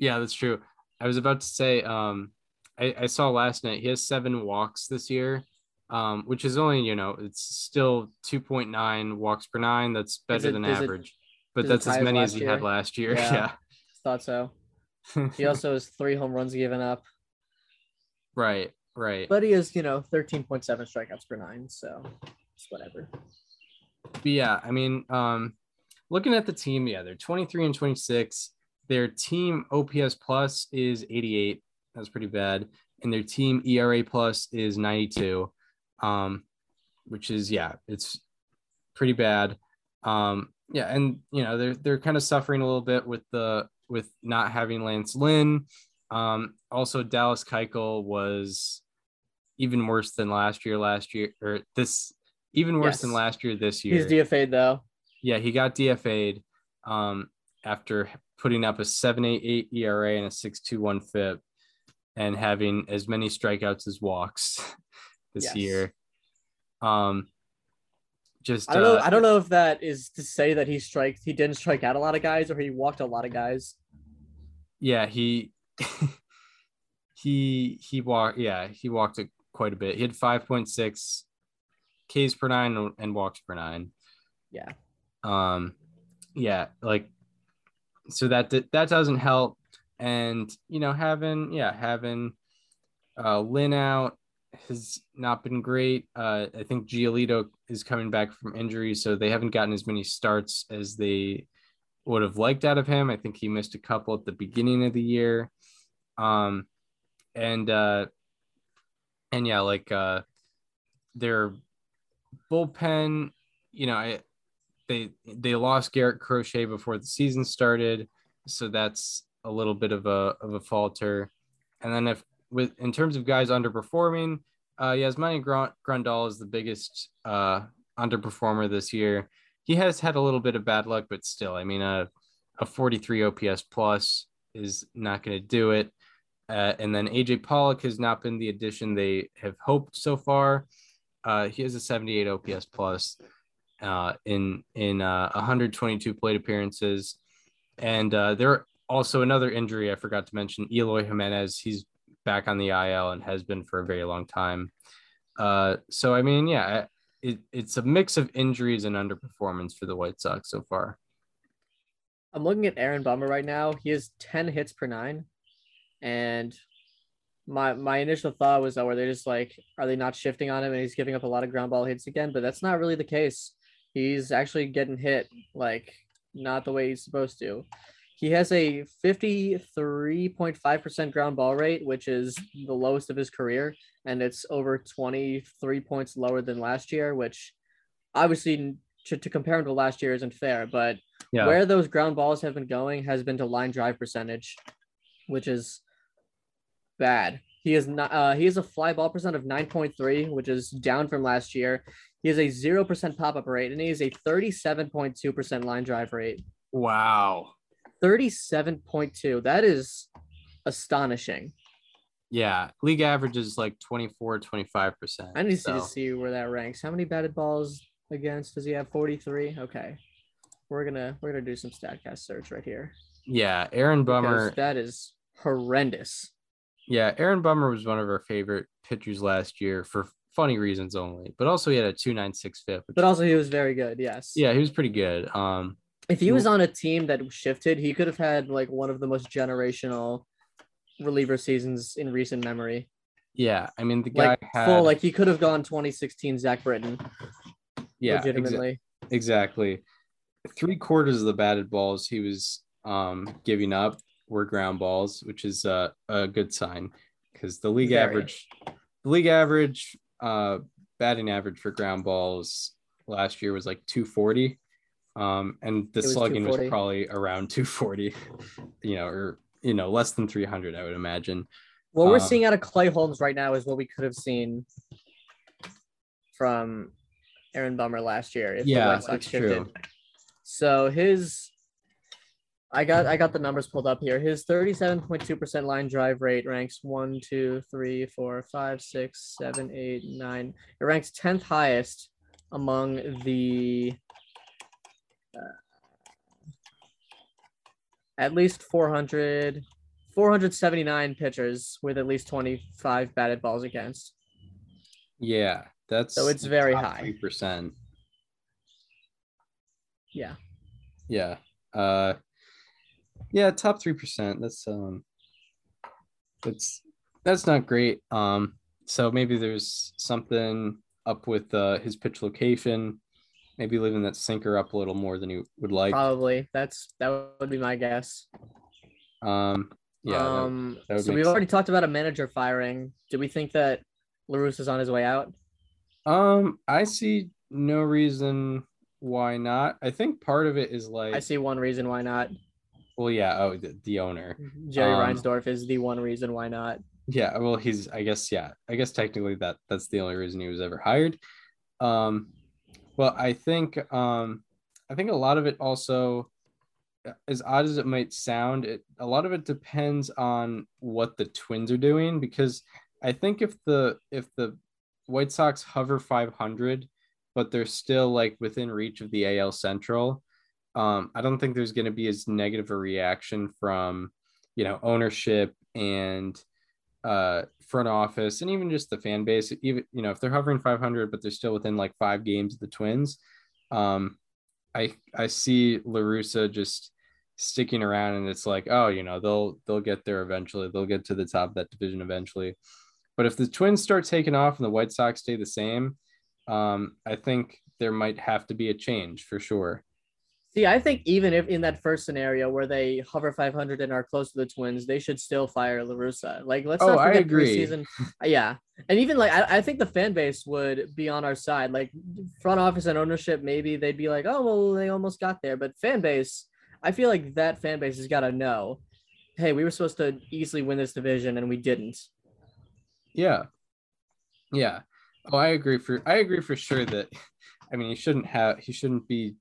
Yeah, that's true. I was about to say, um, I, I saw last night he has seven walks this year, um, which is only you know it's still two point nine walks per nine. That's better it- than is it- average, but that's as many as he had last year. Yeah. Yeah, Thought so. He also has three home runs given up, right, right. but he has you know thirteen point seven strikeouts per nine, so it's whatever. But yeah, I mean, um, looking at the team, yeah, they're 23 and 26. Their team OPS plus is 88. That's pretty bad. And their team ERA plus is 92. Um, which is yeah, it's pretty bad. Um, yeah, and you know, they're they're kind of suffering a little bit with the with not having Lance Lynn. Um, also Dallas Keuchel was even worse than last year, last year or this even worse than last year this year. He's DFA'd though. Yeah, he got DFA'd um, after putting up a 7.88 ERA and a 6.21 FIP and having as many strikeouts as walks this Yes. year. Um, just I don't know. uh, I don't know if that is to say that he striked. He didn't strike out a lot of guys, or he walked a lot of guys. yeah, he he he walked. Yeah, he walked it quite a bit. He had 5.6 Ks per nine and walks per nine. Yeah. um yeah like so that that doesn't help and you know having yeah having uh lynn out has not been great uh i think giolito is coming back from injury so they haven't gotten as many starts as they would have liked out of him i think he missed a couple at the beginning of the year um and uh and yeah like uh their bullpen you know i they they lost Garrett Crochet before the season started, so that's a little bit of a of a falter. And then if with in terms of guys underperforming, uh, Yasmani Grandal is the biggest uh, underperformer this year. He has had a little bit of bad luck, but still, I mean, a a 43 OPS plus is not going to do it. Uh, and then AJ Pollock has not been the addition they have hoped so far. Uh, he has a 78 OPS plus uh, in in uh, 122 plate appearances, and uh, there also another injury I forgot to mention. Eloy Jimenez, he's back on the IL and has been for a very long time. Uh, so I mean, yeah, it, it's a mix of injuries and underperformance for the White Sox so far. I'm looking at Aaron Bummer right now. He has 10 hits per nine. And my my initial thought was, oh, are they just like, are they not shifting on him and he's giving up a lot of ground ball hits again? But that's not really the case. He's actually getting hit like not the way he's supposed to. He has a 53.5% ground ball rate, which is the lowest of his career, and it's over 23 points lower than last year, which obviously to, to compare him to last year isn't fair, but Yeah, where those ground balls have been going has been to line drive percentage, which is bad. He is not. Uh, he has a fly ball percent of nine point three, which is down from last year. He has a zero percent pop up rate, and he has a thirty-seven point two percent line drive rate. wow. Thirty-seven point two. That is astonishing. Yeah, league average is like 24, 25 percent. I need to see, to see where that ranks. How many batted balls against does he have? Forty-three. Okay, we're gonna we're gonna do some Statcast search right here. Yeah, Aaron because Bummer. That is horrendous. Yeah, Aaron Bummer was one of our favorite pitchers last year for funny reasons only, but also he had a 296 FIP. But also he was very good. Yes. yeah, he was pretty good. Um, If he was on a team that shifted, he could have had like one of the most generational reliever seasons in recent memory. yeah, I mean the guy Like had full, like he could have gone 2016 Zach Britton. yeah, exa- legitimately. exactly. Three quarters of the batted balls he was um giving up were ground balls, which is uh, a good sign because the league Very. average, the league average, uh, batting average for ground balls last year was like 240. Um, and the was slugging was probably around 240, you know, or you know, less than 300, I would imagine. What we're Um, seeing out of Clay Holmes right now is what we could have seen from Aaron Bummer last year if the Yeah, White Sox that's shifted. true. So his I got I got the numbers pulled up here. His 37.2% line drive rate ranks one, two, three, four, five, six, seven, eight, nine. It ranks 10th highest among the uh, at least 400 479 pitchers with at least 25 batted balls against. Yeah, that's So it's very high. Three percent. Yeah. Yeah. Uh yeah, top three percent. That's um that's that's not great. Um so maybe there's something up with uh his pitch location, maybe leaving that sinker up a little more than he would like. Probably. That's that would be my guess. Um yeah, um that would so we've already talked about a manager firing. Do we think that La Russa is on his way out? um I see no reason why not. I think part of it is like I see one reason why not. Well yeah, oh the, the owner. Jerry Um, Reinsdorf is the one reason why not. Yeah, well, he's I guess yeah, I guess technically that that's the only reason he was ever hired. Um, well, I think um, I think a lot of it also, as odd as it might sound, it a lot of it depends on what the Twins are doing because I think if the if the White Sox hover 500, but they're still like within reach of the AL Central, um, I don't think there's going to be as negative a reaction from you know ownership and uh front office and even just the fan base. Even you know if they're hovering 500 but they're still within like five games of the twins um i i see la russa just sticking around and it's like oh you know they'll they'll get there eventually. They'll get to the top of that division eventually. But if the twins start taking off and the white sox stay the same um i think there might have to be a change for sure See, I think even if in that first scenario where they hover 500 and are close to the Twins, they should still fire La Russa. Like, let's Oh, not I forget agree. preseason. Uh, yeah, and even like I, I think the fan base would be on our side. Like front office and ownership, maybe they'd be like, oh well, they almost got there. But fan base, I feel like that fan base has got to know, hey, we were supposed to easily win this division and we didn't. Yeah. Yeah. Oh, I agree for I agree for sure that I mean he shouldn't have he shouldn't be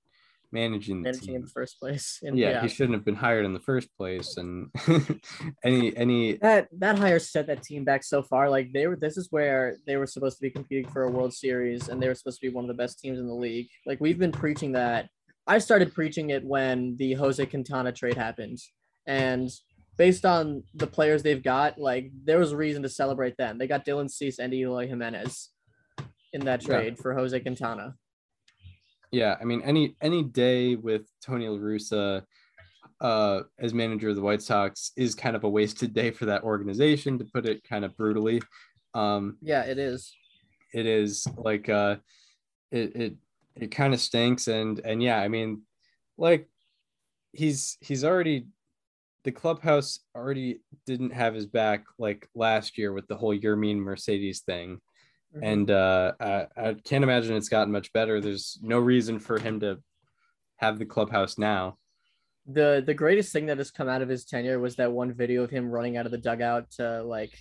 managing the Managing in the first place. And Yeah, yeah, he shouldn't have been hired in the first place. And any any that that hire set that team back so far. Like they were, this is where they were supposed to be competing for a World Series, and they were supposed to be one of the best teams in the league. Like we've been preaching that. I started preaching it when the Jose Quintana trade happened, and based on the players they've got, like there was a reason to celebrate them. They got Dylan Cease and Eloy Jimenez in that Yeah. trade for Jose Quintana. Yeah, I mean any any day with Tony La Russa uh as manager of the White Sox is kind of a wasted day for that organization to put it kind of brutally. Um Yeah, it is. it is like uh it it it kind of stinks and and yeah i mean like he's he's already the clubhouse already didn't have his back like last year with the whole Yermín Mercedes thing and uh I, I can't imagine it's gotten much better there's no reason for him to have the clubhouse now the the greatest thing that has come out of his tenure was that one video of him running out of the dugout to like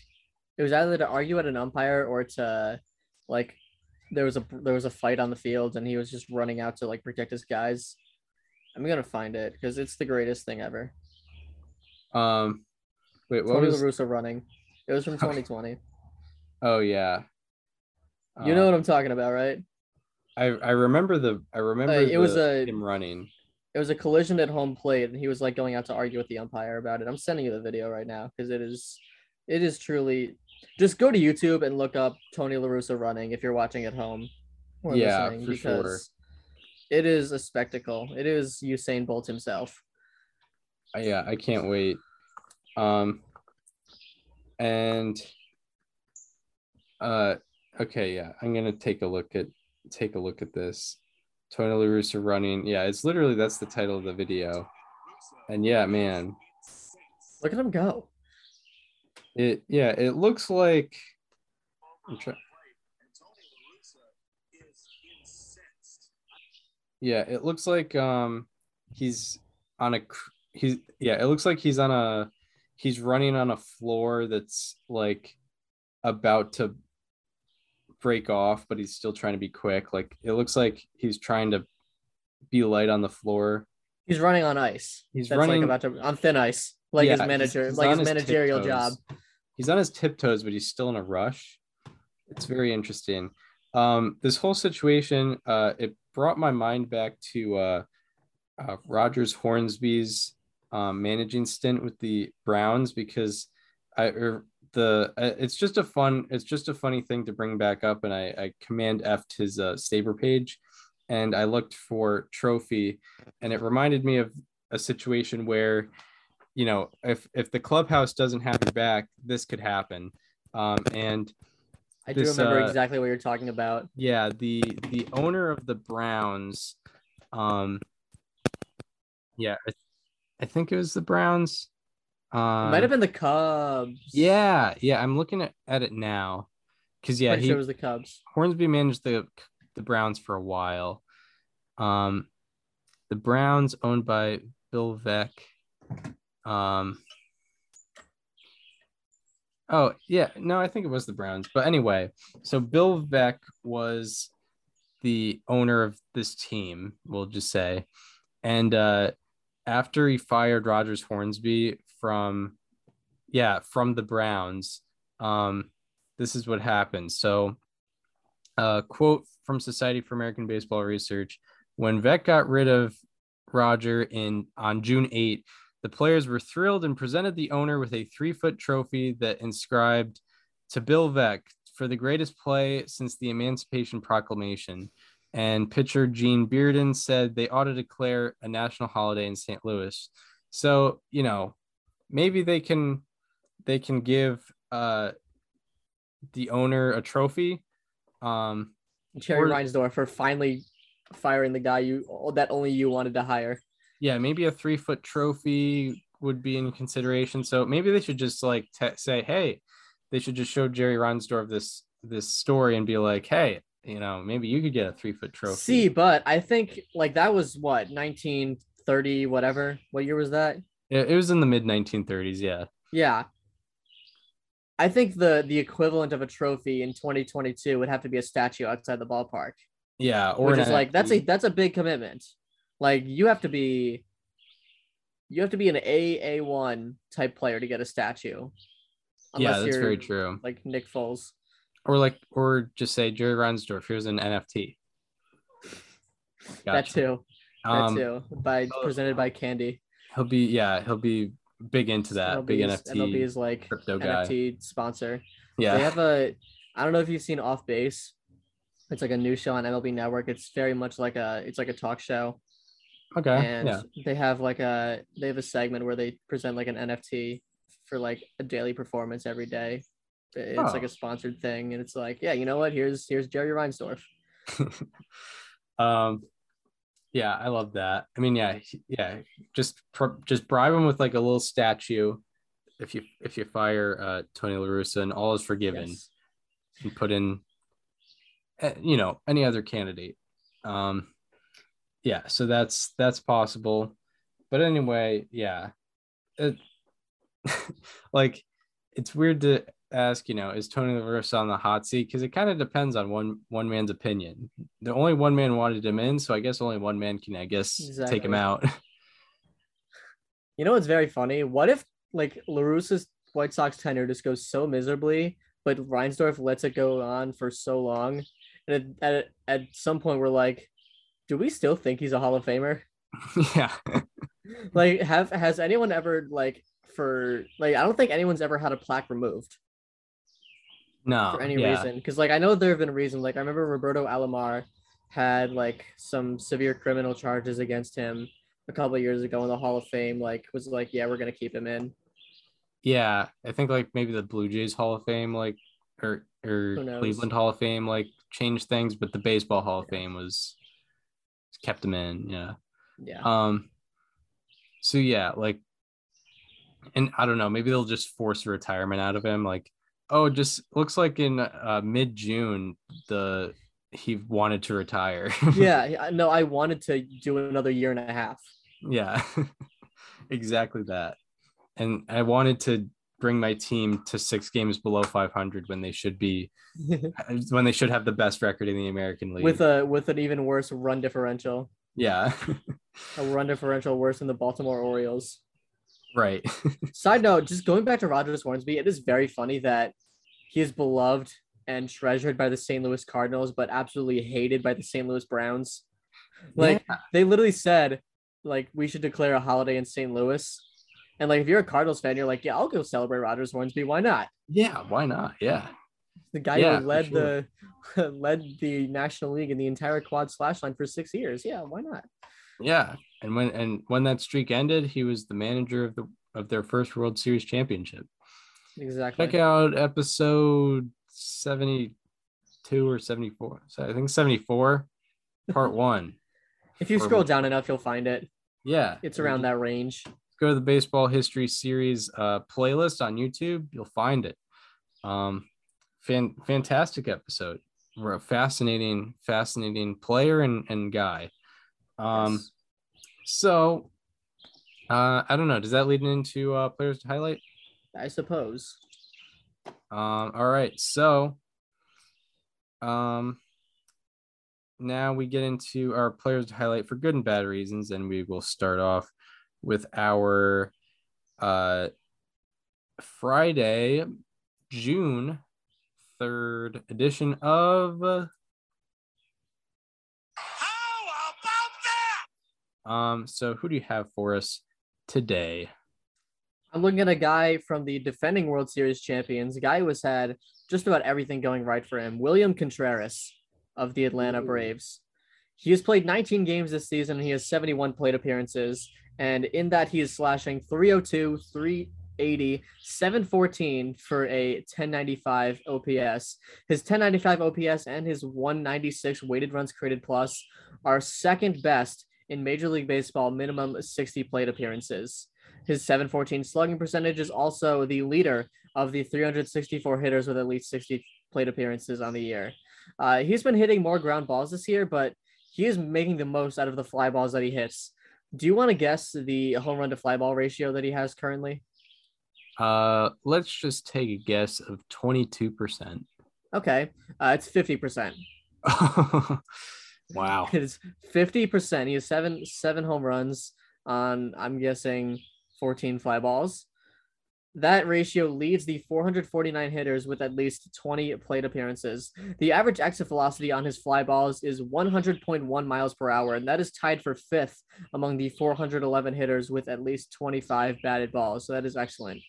it was either to argue at an umpire or to like there was a there was a fight on the field and he was just running out to like protect his guys. I'm gonna find it because it's the greatest thing ever. um wait what Tony was La Russa running. It was from 2020. oh yeah you know what I'm talking about, right? i i remember the i remember Uh, it was the- a- him running It was a collision at home plate, and he was like going out to argue with the umpire about it. I'm sending you the video right now because it is, it is truly. Just go to YouTube and look up Tony La Russa running if you're watching at home. or Yeah, listening, for sure. It is a spectacle. It is Usain Bolt himself. Uh, yeah i can't wait um and uh okay yeah i'm gonna take a look at take a look at this. Tony La Russa running yeah it's literally that's the title of the video. And yeah man. Look at him go. it yeah it looks like I'm try- yeah it looks like um he's on a he's yeah it looks like he's on a he's running on a floor that's like about to break off but he's still trying to be quick like it looks like he's trying to be light on the floor He's running on ice. He's That's running- like about to on thin ice, like his Yeah, he's- manager, he's like his managerial tiptoes. job. he's on his tiptoes but he's still in a rush it's very interesting um, this whole situation, uh, it brought my mind back to uh, uh, Rogers Hornsby's um, managing stint with the Browns because I er, the uh, it's just a fun it's just a funny thing to bring back up, and I, I command F his uh, SABR page, and I looked for trophy, and it reminded me of a situation where, you know, if if the clubhouse doesn't have your back, this could happen, um, and I do This, remember uh, exactly what you're talking about. yeah the the owner of the browns um yeah I think it was the browns It um might have been the Cubs. yeah yeah i'm looking at, at it now because yeah Pretty he sure it was the Cubs. hornsby managed the the browns for a while um the browns owned by bill veeck um Oh, yeah. No, I think it was the Browns. But anyway, so Bill Veeck was the owner of this team, we'll just say. And uh after he fired Rogers Hornsby from yeah, from the Browns, um this is what happened. So uh quote from Society for American Baseball Research, when Veeck got rid of Roger in on June 8, the players were thrilled and presented the owner with a three foot trophy that inscribed to Bill Veeck for the greatest play since the Emancipation Proclamation. And pitcher Gene Bearden said they ought to declare a national holiday in St. Louis. So, you know, maybe they can they can give uh the owner a trophy. Um Jerry Or- Reinsdorf for finally firing the guy you that only you wanted to hire. yeah, maybe a three foot trophy would be in consideration. So maybe they should just like te- say, hey, they should just show Jerry Reinsdorf this this story and be like, hey, you know, maybe you could get a three foot trophy. See, but I think like that was what 1930 whatever. What year was that? It, it was in the mid 1930s. Yeah, Yeah. I think the the equivalent of a trophy in 2022 would have to be a statue outside the ballpark, yeah, or which is like that's a that's a big commitment. Like you have to be you have to be an AA1 type player to get a statue. yeah, that's very true. like Nick Foles. Or like, or just say Jerry Reinsdorf. Here's an NFT. That too. That Um, too. By presented by Candy. He'll be yeah, he'll be big into that. big MLB's, NFT MLB is like crypto guy. NFT sponsor. yeah, They have a I don't know if you've seen Off Base. It's like a new show on MLB Network. It's very much like a it's like a talk show. okay, and yeah, they have like a they have a segment where they present like an NFT for like a daily performance every day. It's like Oh. a sponsored thing, and it's like, yeah, you know what? Here's here's Jerry Reinsdorf. um yeah i love that. I mean yeah yeah just just bribe him with like a little statue if you if you fire uh tony la Russa and all is forgiven Yes. and put in uh, you know any other candidate. Um yeah so that's that's possible. But anyway yeah it, like it's weird to ask you know is tony la Russa on the hot seat? Because it kind of depends on one one man's opinion. The only one man wanted him in so i guess only one man can i guess take him out. You know what's very funny? What if like La Russa's White Sox tenure just goes so miserably, but Reinsdorf lets it go on for so long, and at at, at some point we're like, do we still think he's a Hall of Famer? yeah. Like have has anyone ever like for like I don't think anyone's ever had a plaque removed no for any yeah. reason because like I know there have been reasons like I remember Roberto Alomar had like some severe criminal charges against him a couple of years ago in the Hall of Fame like was like yeah we're gonna keep him in Yeah, I think like maybe the Blue Jays Hall of Fame, like or or Cleveland Hall of Fame, like changed things, but the Baseball Hall of Fame was kept him in. Yeah. yeah Um. So yeah, like, and I don't know, maybe they'll just force retirement out of him. Like, oh, just looks like in uh, mid June the he wanted to retire. yeah yeah, no I wanted to do another year and a half yeah, exactly that. And I wanted to bring my team to six games below 500 when they should be when they should have the best record in the American League. with a with an even worse run differential yeah, a run differential worse than the Baltimore Orioles. right. Side note, just going back to Rogers Hornsby, it is very funny that he is beloved and treasured by the St. Louis Cardinals, but absolutely hated by the St. Louis Browns. Like Yeah. they literally said, like we should declare a holiday in St. Louis. And like if you're a Cardinals fan, you're like, yeah, I'll go celebrate Rogers Hornsby. Why not? Yeah, why not? Yeah. The guy Yeah, who led sure. the led the National League in the entire quad slash line for six years. Yeah, why not? Yeah. And when and when that streak ended, he was the manager of the of their first World Series championship. Exactly. Check out episode 72 or 74. So I think 74, part one. If you scroll down enough, you'll find it. Yeah. It's around that range. Go to the baseball history series uh, playlist on YouTube. You'll find it. Um, fan, fantastic episode. We're a fascinating, fascinating player and, and guy. Um, Yes. so uh, I don't know. Does that lead into uh, players to highlight? I suppose. Um, all right, so um now we get into our players to highlight for good and bad reasons, and we will start off with our uh Friday, June 3rd edition of How about that? um so who do you have for us today? I'm looking at a guy from the defending World Series champions, a guy who has had just about everything going right for him, William Contreras of the Atlanta. Braves. He has played 19 games this season. He has 71 plate appearances. And in that, he is slashing 302, 380, 714 for a 1095 OPS. His 1095 OPS and his 196 weighted runs created plus are second best in Major League Baseball minimum 60 plate appearances. His 714 slugging percentage is also the leader of the 364 hitters with at least 60 plate appearances on the year. Uh, he's been hitting more ground balls this year, but he is making the most out of the fly balls that he hits. Do you want to guess the home run to fly ball ratio that he has currently? Uh let's just take a guess of 22%. Okay, uh, it's 50%. wow. It's 50%. He has seven seven home runs on I'm guessing 14 fly balls. That ratio leads the 449 hitters with at least 20 plate appearances. The average exit velocity on his fly balls is 100.1 miles per hour, and that is tied for fifth among the 411 hitters with at least 25 batted balls. So that is excellent.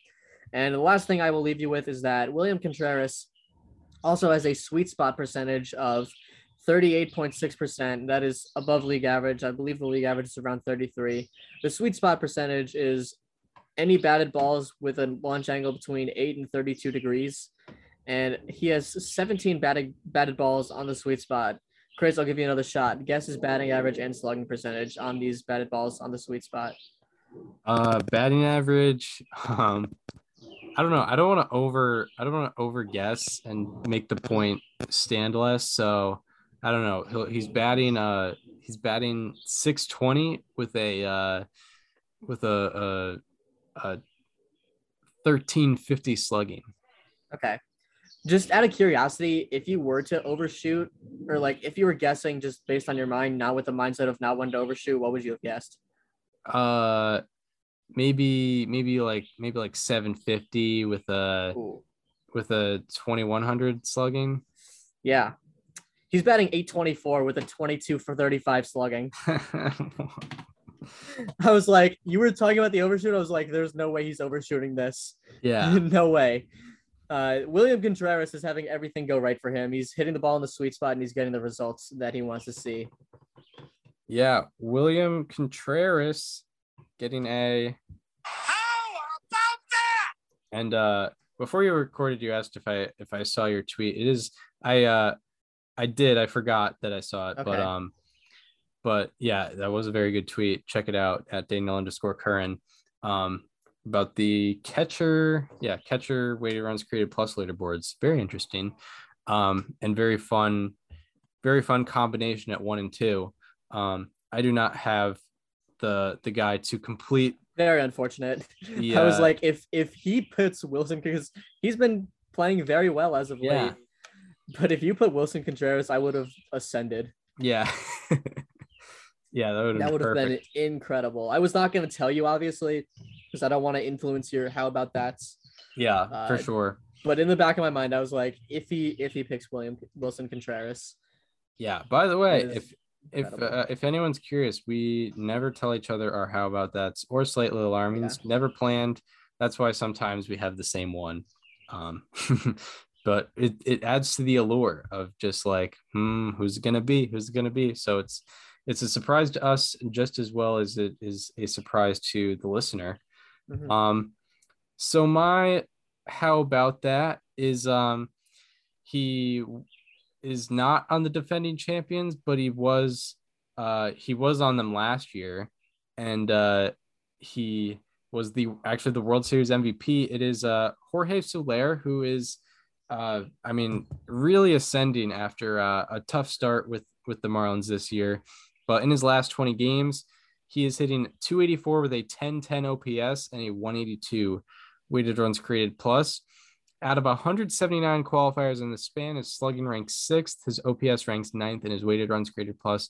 And the last thing I will leave you with is that William Contreras also has a sweet spot percentage of 38.6%. That is above league average. I believe the league average is around 33. The sweet spot percentage is any batted balls with a launch angle between 8 and 32 degrees. And he has 17 batted batted balls on the sweet spot. Chris, I'll give you another shot. Guess his batting average and slugging percentage on these batted balls on the sweet spot. Uh, batting average. Um, I don't know. I don't want to over. I don't want to over guess and make the point stand less. So I don't know. He'll, he's batting. Uh, he's batting six twenty with a uh, with a a, a thirteen fifty slugging. Okay. Just out of curiosity, if you were to overshoot, or like if you were guessing just based on your mind, not with the mindset of not wanting to overshoot, what would you have guessed? Uh, maybe maybe like maybe like seven fifty with a Ooh. with a twenty one hundred slugging. Yeah. He's batting 824 with a 22 for 35 slugging. I was like, you were talking about the overshoot. I was like, there's no way he's overshooting this. yeah. no way. Uh, William Contreras is having everything go right for him. He's hitting the ball in the sweet spot and he's getting the results that he wants to see. Yeah, William Contreras getting a How about that? and uh before you recorded you asked if I if I saw your tweet. It is I uh I did. I forgot that I saw it, but um but yeah, that was a very good tweet. Check it out at Daniel underscore Curran. Um about the catcher, yeah, catcher weighted runs created plus leaderboards. Very interesting. Um and very fun, very fun combination at one and two. Um, I do not have the the guy to complete Very unfortunate. the I was like, if if he puts Wilson because he's been playing very well as of Yeah. late. But if you put Wilson Contreras, I would have ascended. yeah. yeah, that would That have would been have been incredible. I was not going to tell you, obviously, because I don't want to influence your how about that. Yeah, uh, for sure. but in the back of my mind, I was like, if he if he picks William Wilson Contreras, Yeah. By the way, That if if uh, if anyone's curious, we never tell each other our how about that's or slightly alarming. Never planned. That's why sometimes we have the same one. Um, but it it adds to the allure of just like, hmm, who's it gonna be? Who's it gonna be? So it's it's a surprise to us just as well as it is a surprise to the listener. Mhm. Um, so my how about that is um he is not on the defending champions, but he was uh he was on them last year, and uh he was the actually the World Series MVP. It is uh Jorge Soler who is uh I mean really ascending after uh, a tough start with with the Marlins this year, but in his last 20 games, he is hitting 284 with a 1010 OPS and a 182 weighted runs created plus. Out of 179 qualifiers in the span, his slugging ranks sixth, his OPS ranks ninth, and his weighted runs created plus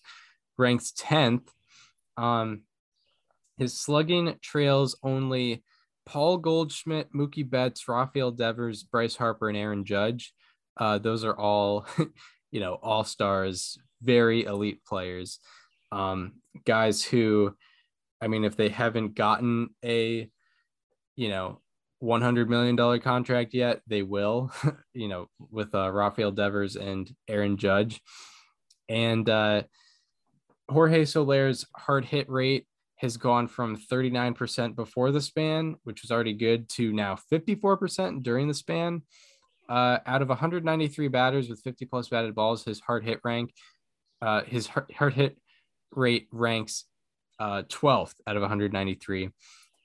ranks 10th. Um, his slugging trails only Paul Goldschmidt, Mookie Betts, Rafael Devers, Bryce Harper, and Aaron Judge. Uh, those are all, you know, all stars, very elite players. Um, guys who, I mean, if they haven't gotten a, you know, $100 million contract yet, they will, you know, with uh, Rafael Devers and Aaron Judge. And uh, Jorge Soler's hard hit rate has gone from 39% before the span, which was already good, to now 54% during the span. Uh, out of 193 batters with 50 plus batted balls, his hard hit rank, uh, his hard, hit rate ranks uh, 12th out of 193.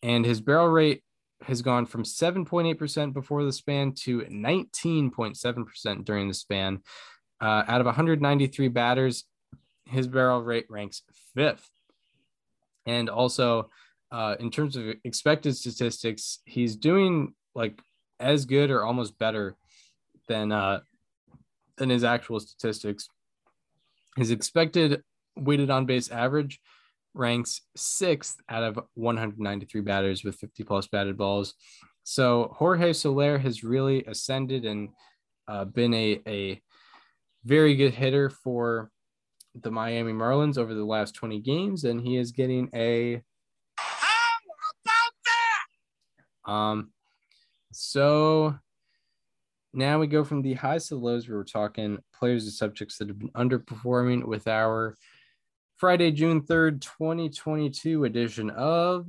And his barrel rate has gone from 7.8% before the span to 19.7% during the span. Uh, out of 193 batters, his barrel rate ranks fifth. And also, uh, in terms of expected statistics, he's doing like as good or almost better than uh, than his actual statistics. His expected weighted on base average ranks sixth out of 193 batters with 50 plus batted balls. So Jorge Soler has really ascended and uh, been a, a very good hitter for the Miami Marlins over the last 20 games, and he is getting a How about that? um. So now we go from the highs to the lows. Where we're talking players and subjects that have been underperforming with our Friday, June 3rd, 2022 edition of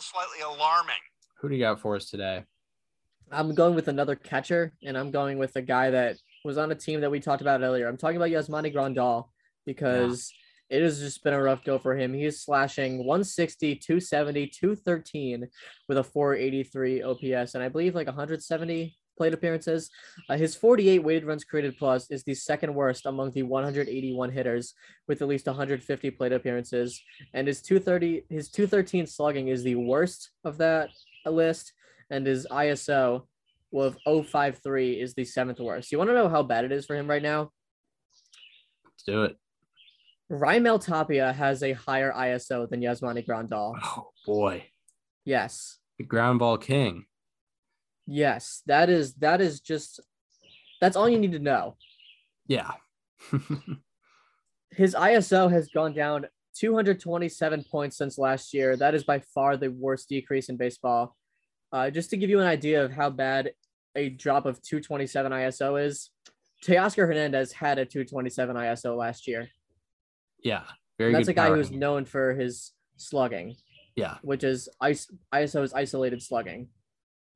Slightly alarming. Who do you got for us today? I'm going with another catcher, and I'm going with a guy that was on a team that we talked about earlier. I'm talking about Yasmani Grandal because it has just been a rough go for him. He's slashing 160, 270, 213 with a 483 OPS, and I believe like 170 plate appearances. Uh, his 48 weighted runs created plus is the second worst among the 181 hitters with at least 150 plate appearances, and his 230, his 213 slugging is the worst of that list, and his ISO of 053 is the seventh worst. You want to know how bad it is for him right now? Let's do it. Raimel Tapia has a higher ISO than Yasmani Grandal. Oh boy, Yes. the ground ball king. Yes. That is that is just that's all you need to know. Yeah. His ISO has gone down 227 points since last year. That is by far the worst decrease in baseball. Uh, just to give you an idea of how bad a drop of 227 ISO is, Teoscar Hernandez had a 227 ISO last year. Yeah. Very And that's a guy who's known for his slugging, yeah. which is is- ISO is isolated slugging,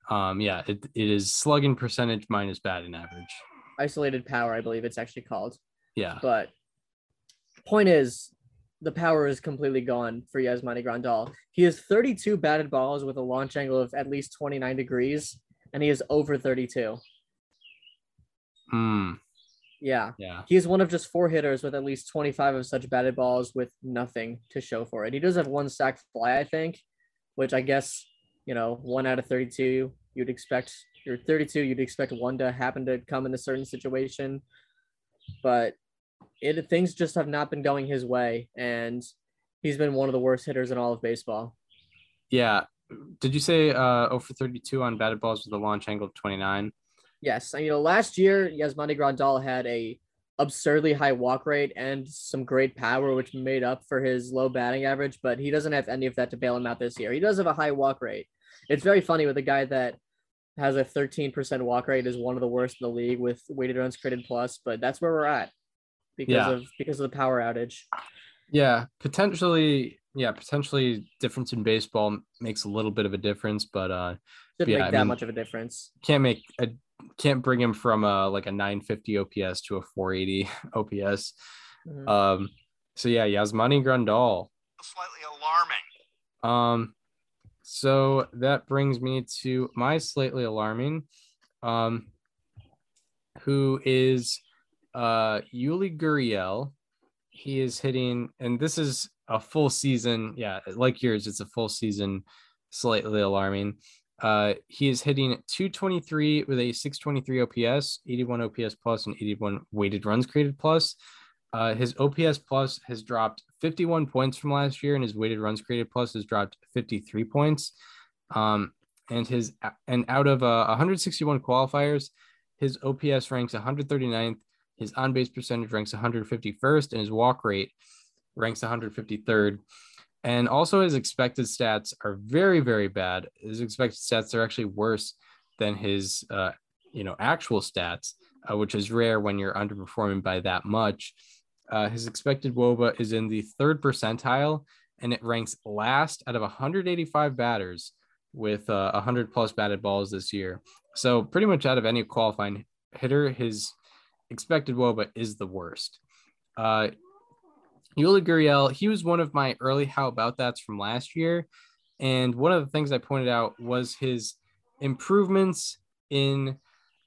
Um, yeah, it, it is slugging percentage minus batting average. isolated power, I believe it's actually called. Yeah. But point is, the power is completely gone for Yasmani Grandal. He has 32 batted balls with a launch angle of at least 29 degrees, and he is over 32. Hmm. Yeah. yeah. He is one of just four hitters with at least 25 of such batted balls with nothing to show for it. He does have one sac fly, I think, which I guess, you know, one out of 32, you'd expect, you're 32, you'd expect one to happen to come in a certain situation. But it things just have not been going his way, and he's been one of the worst hitters in all of baseball. Yeah. Did you say uh 0 for 32 on batted balls with a launch angle of 29? Yes, and you know, last year Yasmani Grandal had a absurdly high walk rate and some great power, which made up for his low batting average. But he doesn't have any of that to bail him out this year. He does have a high walk rate. It's very funny with a guy that has a 13% walk rate is one of the worst in the league with weighted runs created plus, but that's where we're at because Yeah. of because of the power outage. Yeah, potentially. Yeah, potentially difference in baseball makes a little bit of a difference, but uh, Yeah, make I that mean- much of a difference. can't make a can't bring him from a like a 950 OPS to a 480 OPS. Mhm. Um, so yeah, Yasmani Grandal. Slightly alarming. Um, so that brings me to my slightly alarming, um, who is uh Yuli Gurriel. He is hitting, and this is a full season. Yeah, like yours, it's a full season, slightly alarming. Uh, he is hitting 223 with a 623 OPS, 81 OPS plus, and 81 weighted runs created plus. Uh, his OPS plus has dropped 51 points from last year, and his weighted runs created plus has dropped 53 points. Um, and his and out of uh, 161 qualifiers, his OPS ranks 139th, his on base percentage ranks 151st, and his walk rate ranks 153rd. And also, his expected stats are very, very bad. His expected stats are actually worse than his, uh, you know, actual stats, uh, which is rare when you're underperforming by that much. Uh, his expected WOBA is in the third percentile, and it ranks last out of 185 batters with uh, 100 plus batted balls this year. So pretty much out of any qualifying hitter, his expected WOBA is the worst. Uh, Yuli Gurriel, he was one of my early how about that's from last year. And one of the things I pointed out was his improvements in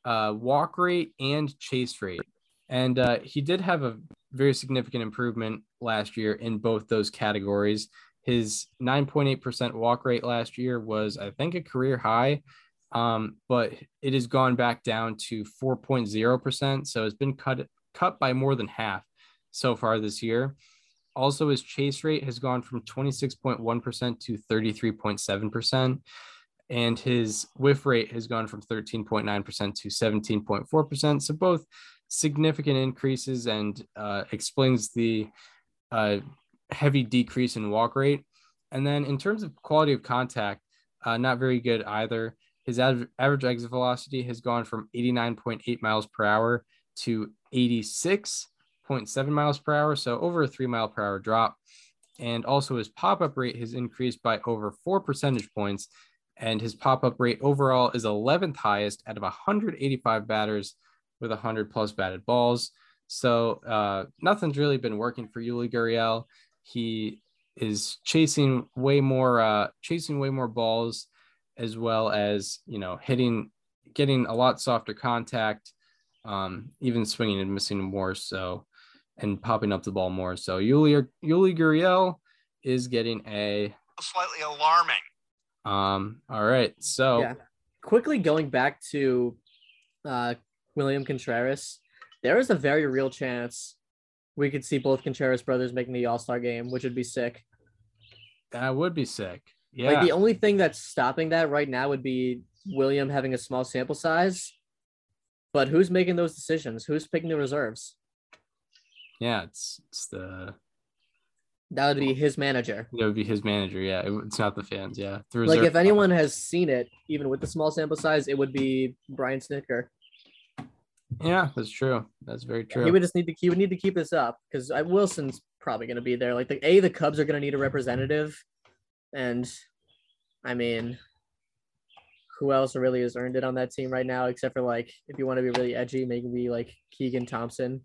uh, walk rate and chase rate. And uh, he did have a very significant improvement last year in both those categories. His 9.8% walk rate last year was, I think, a career high, um, but it has gone back down to 4.0%. So it's been cut cut by more than half so far this year. Also, his chase rate has gone from 26.1% to 33.7%. And his whiff rate has gone from 13.9% to 17.4%. So both significant increases and uh, explains the uh, heavy decrease in walk rate. And then in terms of quality of contact, uh, not very good either. His av- average exit velocity has gone from 89.8 miles per hour to 86.7 miles per hour, so over a three mile per hour drop. And also his pop up rate has increased by over four percentage points. And his pop up rate overall is 11th highest out of 185 batters with 100 plus batted balls. So uh, nothing's really been working for Yuli Gurriel. He is chasing way more, uh, chasing way more balls, as well as you know hitting, getting a lot softer contact, um, even swinging and missing more. So, and popping up the ball more. So Yuli Yuli Gurriel is getting a. Slightly alarming. Um. All right. So Yeah. Quickly going back to uh, William Contreras, there is a very real chance we could see both Contreras brothers making the All Star game, which would be sick. that would be sick. Yeah. Like the only thing that's stopping that right now would be William having a small sample size. But who's making those decisions? Who's picking the reserves? Yeah. It's it's the That would be his manager. That would be his manager. Yeah, it- it's not the fans. Yeah, the Like if anyone has seen it, even with the small sample size, it would be Brian Snitker. Yeah, that's true. That's very true. He would just need to he would need to keep this up because uh, Willson's probably going to be there. Like the a the Cubs are going to need a representative, and I mean, who else really has earned it on that team right now? Except for like if you want to be really edgy, maybe like Keegan Thompson,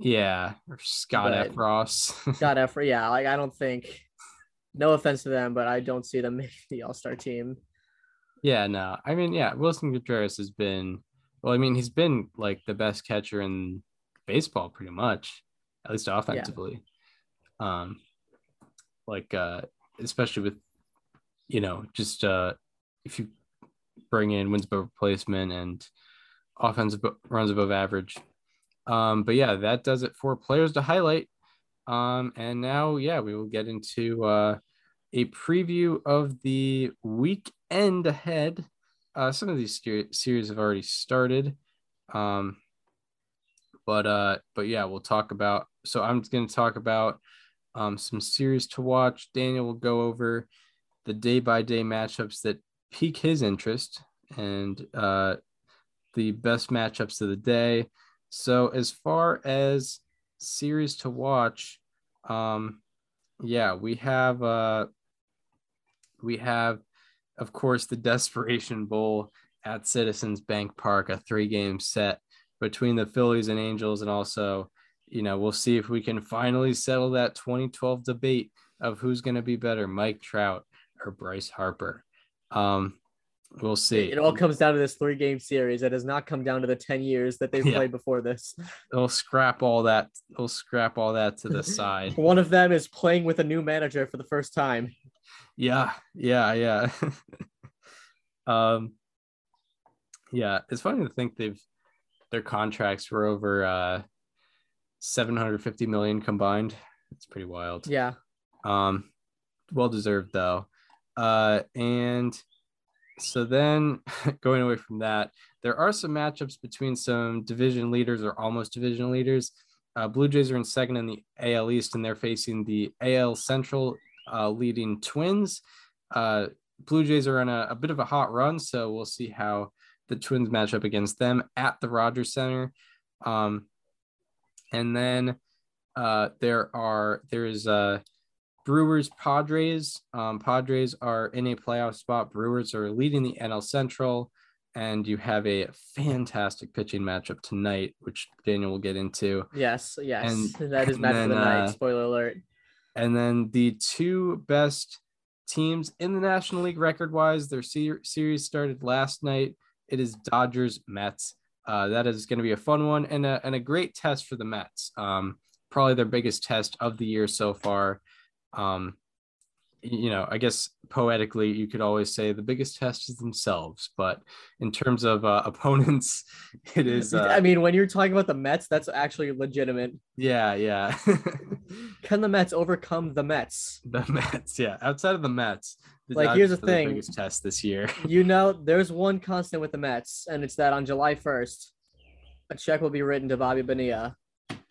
yeah, or Scott But- F. Ross. Scott Effross. Yeah, like I don't think. No offense to them, but I don't see them making the All Star team. yeah, no, I mean, yeah, Willson Contreras has been. Well, I mean, he's been like the best catcher in baseball, pretty much, at least offensively. Um, like uh, especially with, you know, just uh, if you bring in wins above replacement and offensive runs above average. Um, but yeah, that does it for players to highlight. Um, and now, yeah, we will get into uh, a preview of the weekend ahead uh, some of these series have already started. Um, but uh, but yeah, we'll talk about. So I'm going to talk about um, some series to watch. Daniel will go over the day by day matchups that pique his interest and uh, the best matchups of the day. So as far as series to watch, um, yeah, we have uh, we have, of course, the Desperation Bowl at Citizens Bank Park, a three game set between the Phillies and Angels, and also, you know, we'll see if we can finally settle that 2012 debate of who's going to be better, Mike Trout or Bryce Harper. Um, we'll see. It all comes down to this three game series. It has not come down to the 10 years that they've Yeah. played before this. They'll scrap all that. They'll scrap all that to the side. One of them is playing with a new manager for the first time. Yeah, yeah, yeah. um, yeah, it's funny to think they've their contracts were over uh 750 million combined. It's pretty wild. Yeah. Um, well deserved though. Uh, and so then going away from that, there are some matchups between some division leaders or almost division leaders. Uh, Blue Jays are in second in the AL East, and they're facing the AL Central uh, leading Twins. Uh, Blue Jays are on a, a bit of a hot run, so we'll see how the Twins match up against them at the Rogers Center. Um, and then uh, there are there is uh, Brewers Padres. Um, Padres are in a playoff spot. Brewers are leading the NL Central, and you have a fantastic pitching matchup tonight, which Daniel will get into. Yes. Yes. And- that is match for the night. uh, Spoiler alert. And then the two best teams in the National League record wise, their se- series started last night. It is Dodgers Mets. Uh, that is going to be a fun one and a, and a great test for the Mets. Um, probably their biggest test of the year so far. Um, you know, I guess poetically, you could always say the biggest test is themselves, but in terms of uh, opponents, it is. Uh, I mean, when you're talking about the Mets, that's actually legitimate. yeah, yeah. Can the Mets overcome the Mets? The Mets, yeah. Outside of the Mets, the Like, here's the Dodgers thing. biggest test this year. You know, there's one constant with the Mets, and it's that on July 1st, a check will be written to Bobby Bonilla.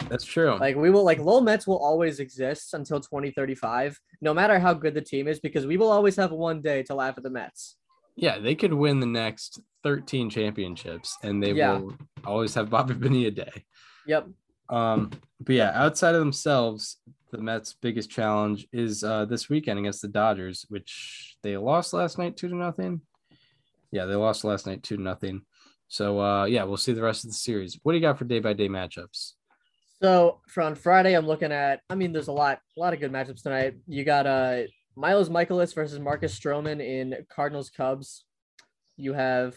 That's true. Like we will, like Lowell Mets will always exist until 2035, no matter how good the team is, because we will always have one day to laugh at the Mets. yeah, they could win the next 13 championships, and they Yeah. will always have Bobby Bonilla Day. Yep. Um, but yeah, outside of themselves, the Mets' biggest challenge is uh, this weekend against the Dodgers, which they lost last night two to nothing. Yeah, they lost last night two to nothing. So uh, yeah, we'll see the rest of the series. What do you got for day by day matchups? So for on Friday, I'm looking at. I mean, there's a lot, a lot of good matchups tonight. You got uh Miles Mikolas versus Marcus Stroman in Cardinals Cubs. You have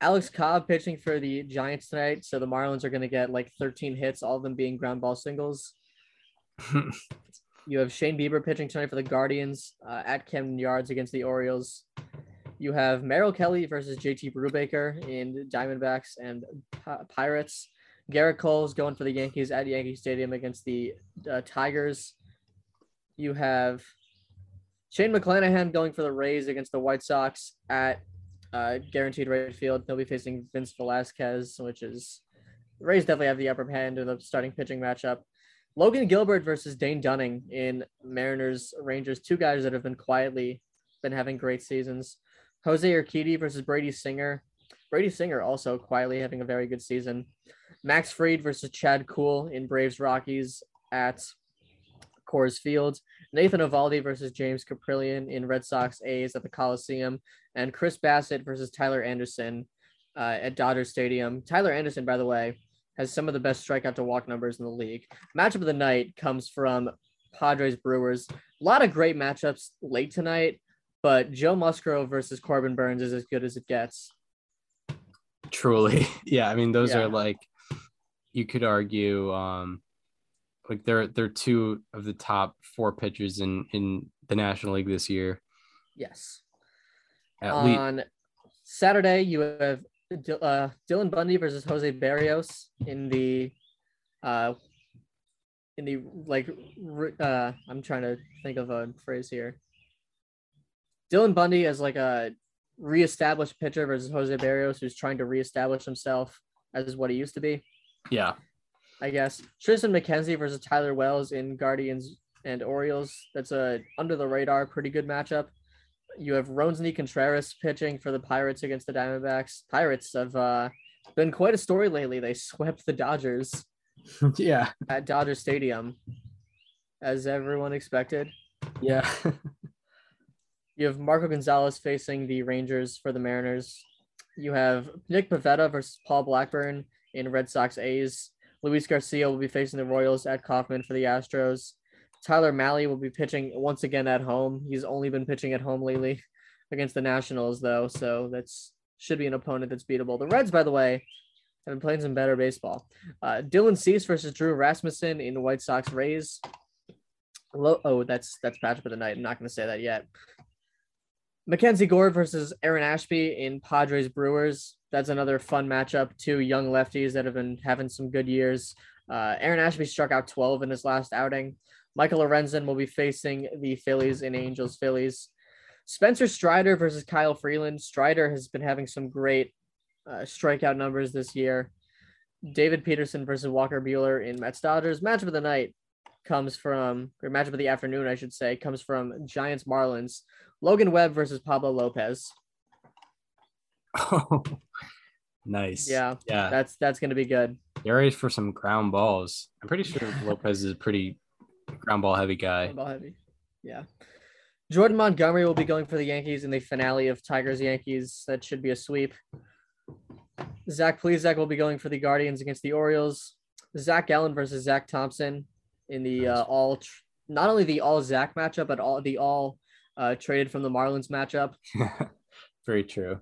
Alex Cobb pitching for the Giants tonight. So the Marlins are going to get like 13 hits, all of them being ground ball singles. You have Shane Bieber pitching tonight for the Guardians uh, at Camden Yards against the Orioles. You have Merrill Kelly versus JT Brubaker in Diamondbacks and Pi- Pirates. Gerrit Cole's going for the Yankees at Yankee Stadium against the uh, Tigers. You have Shane McClanahan going for the Rays against the White Sox at uh, Guaranteed Rate Field. They'll be facing Vince Velasquez, which is the Rays definitely have the upper hand in the starting pitching matchup. Logan Gilbert versus Dane Dunning in Mariners Rangers, two guys that have been quietly been having great seasons. Jose Urquidy versus Brady Singer. Brady Singer also quietly having a very good season. Max Fried versus Chad Kuhl in Braves Rockies at Coors Field. Nathan Eovaldi versus James Kaprielian in Red Sox A's at the Coliseum. And Chris Bassitt versus Tyler Anderson uh, at Dodger Stadium. Tyler Anderson, by the way, has some of the best strikeout to walk numbers in the league. Matchup of the night comes from Padres Brewers. A lot of great matchups late tonight, but Joe Musgrove versus Corbin Burnes is as good as it gets. Truly. Yeah, I mean those Yeah. are like you could argue um like they're they're two of the top four pitchers in in the National League this year. Yes. At least On Saturday, you have uh, Dylan Bundy versus Jose Berrios in the uh, in the like uh, I'm trying to think of a phrase here. Dylan Bundy as like a reestablished pitcher versus Jose Berrios, who's trying to reestablish himself as what he used to be. Yeah. I guess. Tristan McKenzie versus Tyler Wells in Guardians and Orioles. That's a under the radar, pretty good matchup. You have Roansy Contreras pitching for the Pirates against the Diamondbacks. Pirates have uh, been quite a story lately. They swept the Dodgers yeah. at Dodger Stadium, as everyone expected. Yeah. You have Marco Gonzalez facing the Rangers for the Mariners. You have Nick Pivetta versus Paul Blackburn in Red Sox A's. Luis Garcia will be facing the Royals at Kauffman for the Astros. Tyler Mahle will be pitching once again at home. He's only been pitching at home lately against the Nationals, though, so that's should be an opponent that's beatable. The Reds, by the way, have been playing some better baseball. Uh, Dylan Cease versus Drew Rasmussen in the White Sox Rays. Lo- oh, that's that's matchup of the night. I'm not going to say that yet. Mackenzie Gore versus Aaron Ashby in Padres Brewers. That's another fun matchup. Two young lefties that have been having some good years. Uh, Aaron Ashby struck out 12 in his last outing. Michael Lorenzen will be facing the Phillies in Angels Phillies. Spencer Strider versus Kyle Freeland. Strider has been having some great uh, strikeout numbers this year. David Peterson versus Walker Buehler in Mets Dodgers. Matchup of the night comes from, or matchup of the afternoon, I should say, comes from Giants Marlins. Logan Webb versus Pablo Lopez. Oh, nice. Yeah, Yeah. that's that's gonna be good. Get for some ground balls. I'm pretty sure Lopez is a pretty ground ball heavy guy. Ball heavy. Yeah. Jordan Montgomery will be going for the Yankees in the finale of Tigers Yankees. That should be a sweep. Zach Plesac will be going for the Guardians against the Orioles. Zac Gallen versus Zach Thompson in the uh, all, tr- not only the all Zach matchup, but all the all uh, traded from the Marlins matchup. Very true.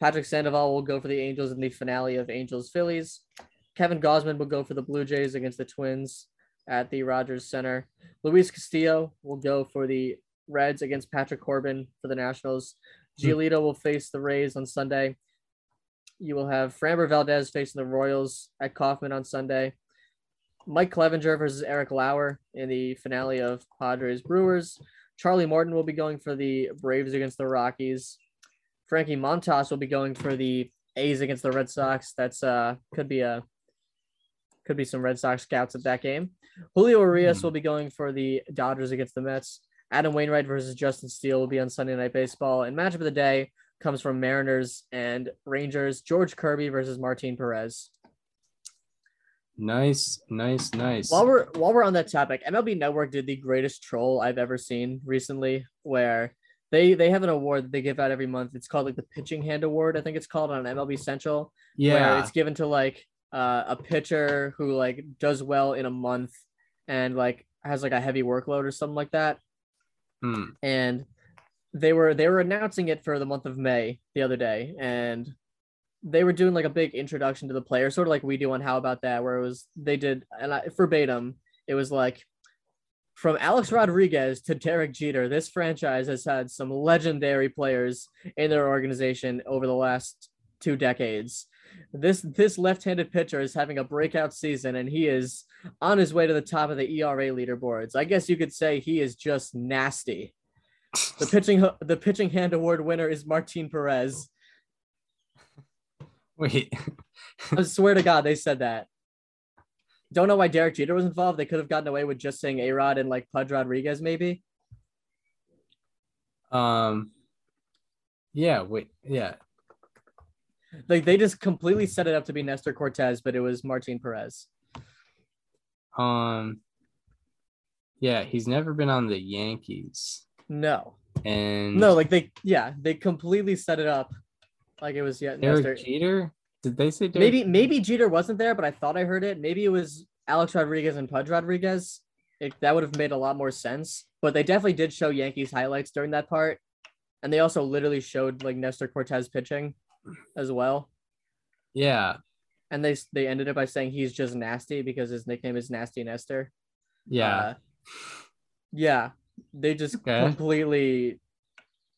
Patrick Sandoval will go for the Angels in the finale of Angels Phillies. Kevin Gausman will go for the Blue Jays against the Twins at the Rogers Center. Luis Castillo will go for the Reds against Patrick Corbin for the Nationals. Hmm. Giolito will face the Rays on Sunday. You will have Framber Valdez facing the Royals at Kauffman on Sunday. Mike Clevinger versus Eric Lauer in the finale of Padres Brewers. Charlie Morton will be going for the Braves against the Rockies. Frankie Montas will be going for the A's against the Red Sox. That's uh could be a could be some Red Sox scouts at that game. Julio Urias Hmm. will be going for the Dodgers against the Mets. Adam Wainwright versus Justin Steele will be on Sunday Night Baseball. And matchup of the day comes from Mariners and Rangers. George Kirby versus Martin Perez. Nice, nice, nice. While we're while we're on that topic, MLB Network did the greatest troll I've ever seen recently, where they they have an award that they give out every month. It's called like the Pitching Hand Award. I think it's called on MLB Central. where yeah. it's given to like uh, a pitcher who like does well in a month and like has like a heavy workload or something like that. Hmm. And they were they were announcing it for the month of May the other day, and they were doing like a big introduction to the player, sort of like we do on How About That, where it was they did and I, verbatim, it was like from Alex Rodriguez to Derek Jeter, this franchise has had some legendary players in their organization over the last two decades. This this left-handed pitcher is having a breakout season, and he is on his way to the top of the ERA leaderboards. I guess you could say he is just nasty. The pitching the pitching hand award winner is Martin Perez. Wait. I swear to God, they said that. Don't know why Derek Jeter was involved. They could have gotten away with just saying A Rod and like Pudge Rodriguez, maybe. Um. Yeah. Wait. Yeah. Like they just completely set it up to be Nestor Cortes, but it was Martin Perez. Um. Yeah, he's never been on the Yankees, No, and no, like they, yeah, they completely set it up like it was yeah. Derek Nestor. Jeter. Did they say Derek? Maybe maybe Jeter wasn't there, but I thought I heard it. Maybe it was Alex Rodriguez and Pudge Rodriguez. It, that would have made a lot more sense. But they definitely did show Yankees highlights during that part, and they also literally showed like Nestor Cortes pitching as well. Yeah. And they they ended it by saying he's just nasty because his nickname is Nasty Nestor. Yeah. Uh, yeah. They just Okay. completely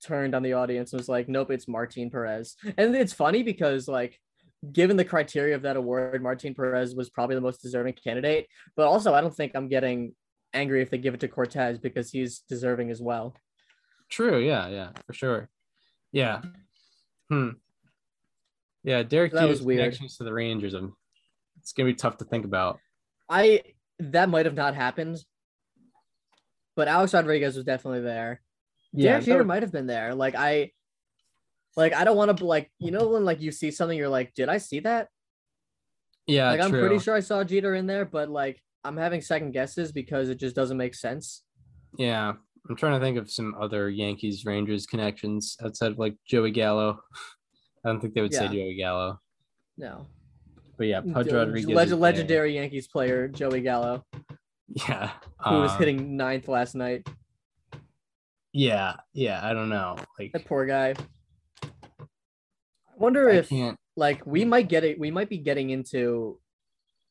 turned on the audience and was like, nope, it's Martin Perez. And it's funny because like given the criteria of that award, Martin Perez was probably the most deserving candidate. But also I don't think I'm getting angry if they give it to Cortes because he's deserving as well. True. Yeah. Yeah. For sure. Yeah. Hmm. Yeah, Derek That was weird. connections to the Rangers. um, It's gonna be tough to think about. I that might have not happened, but Alex Rodriguez was definitely there. Yeah, Derek Jeter might have been there. Like I, like I don't want to like you know when like you see something you're like, did I see that? Yeah, like I'm true. pretty sure I saw Jeter in there, but like I'm having second guesses because it just doesn't make sense. Yeah, I'm trying to think of some other Yankees Rangers connections outside of like Joey Gallo. I don't think they would say Yeah. Joey Gallo, No, but yeah, Pudge Rodriguez. leg- legendary Yankees player Joey Gallo, Yeah, who was uh, hitting ninth last night. Yeah, yeah. I don't know. Like, That poor guy. I wonder I if can't. like we mm. might get it. We might be getting into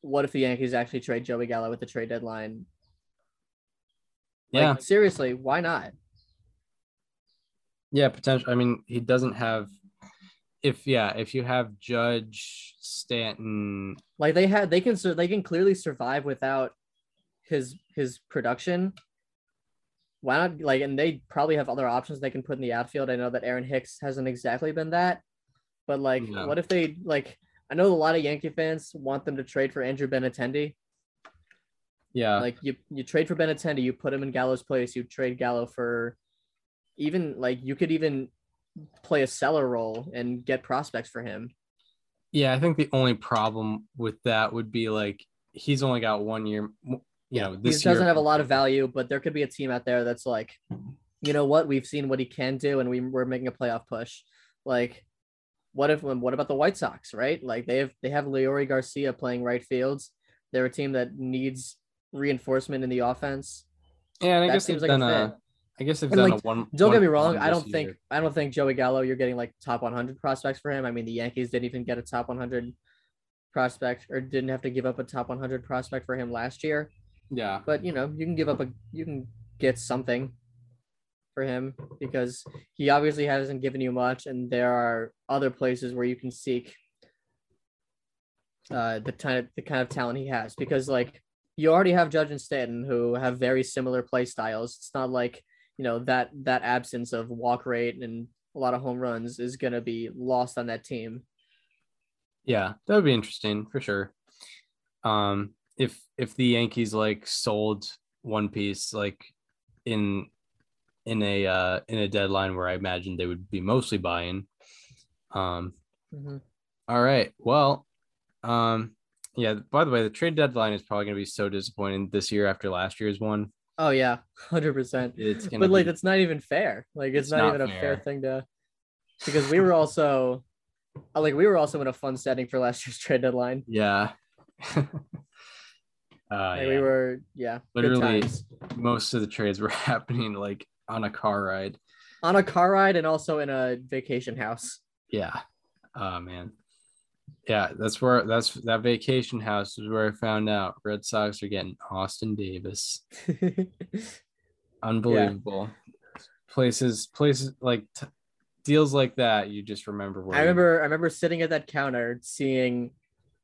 what if the Yankees actually trade Joey Gallo at the trade deadline? Like, Yeah, seriously, why not? yeah. Potential. I mean, he doesn't have. If yeah, if you have Judge Stanton, Like they had, they can, they can clearly survive without his his production. Why not? Like, and they probably have other options they can put in the outfield. I know that Aaron Hicks hasn't exactly been that, but like, No. what if they like? I know a lot of Yankee fans want them to trade for Andrew Benintendi. yeah, like you you trade for Benintendi, you put him in Gallo's place, you trade Gallo for even like you could even play a seller role and get prospects for him. yeah. I think the only problem with that would be like he's only got one year. You know, this he doesn't year, have a lot of value, but there could be a team out there that's like, you know what, we've seen what he can do, and we we're making a playoff push. Like, what if what about the White Sox, right? Like they have they have Leury Garcia playing right fields. They're a team that needs reinforcement in the offense. Yeah, and I that guess seems like a a. I guess they've And, done like, a one. Don't one get me wrong. I don't think year. I don't think Joey Gallo. You're getting like top 100 prospects for him. I mean, the Yankees didn't even get a top 100 prospect or didn't have to give up a top 100 prospect for him last year. Yeah, But you know, you can give up a you can get something for him because he obviously hasn't given you much, and there are other places where you can seek uh, the kind of the kind of talent he has. Because like you already have Judge and Stanton who have very similar play styles. It's not like you know that that absence of walk rate and a lot of home runs is gonna be lost on that team. yeah, that would be interesting for sure. Um, if if the Yankees like sold one piece like in in a uh in a deadline where I imagine they would be mostly buying. Um, Mhm. all right. Well, um, yeah. By the way, the trade deadline is probably going to be so disappointing this year after last year's one. Oh yeah, hundred percent. It's gonna but like be, that's not even fair like it's, It's not, not even a fair fair. thing to because we were also uh, like we were also in a fun setting for last year's trade deadline yeah. uh, like yeah. we were yeah Literally- most of the trades were happening like on a car ride. on a car ride and also in a vacation house Yeah. Oh man. Yeah, that's where that's that vacation house is where I found out Red Sox are getting Austin Davis. Unbelievable. Places, places like t- deals like that, you just remember where i remember i remember sitting at that counter seeing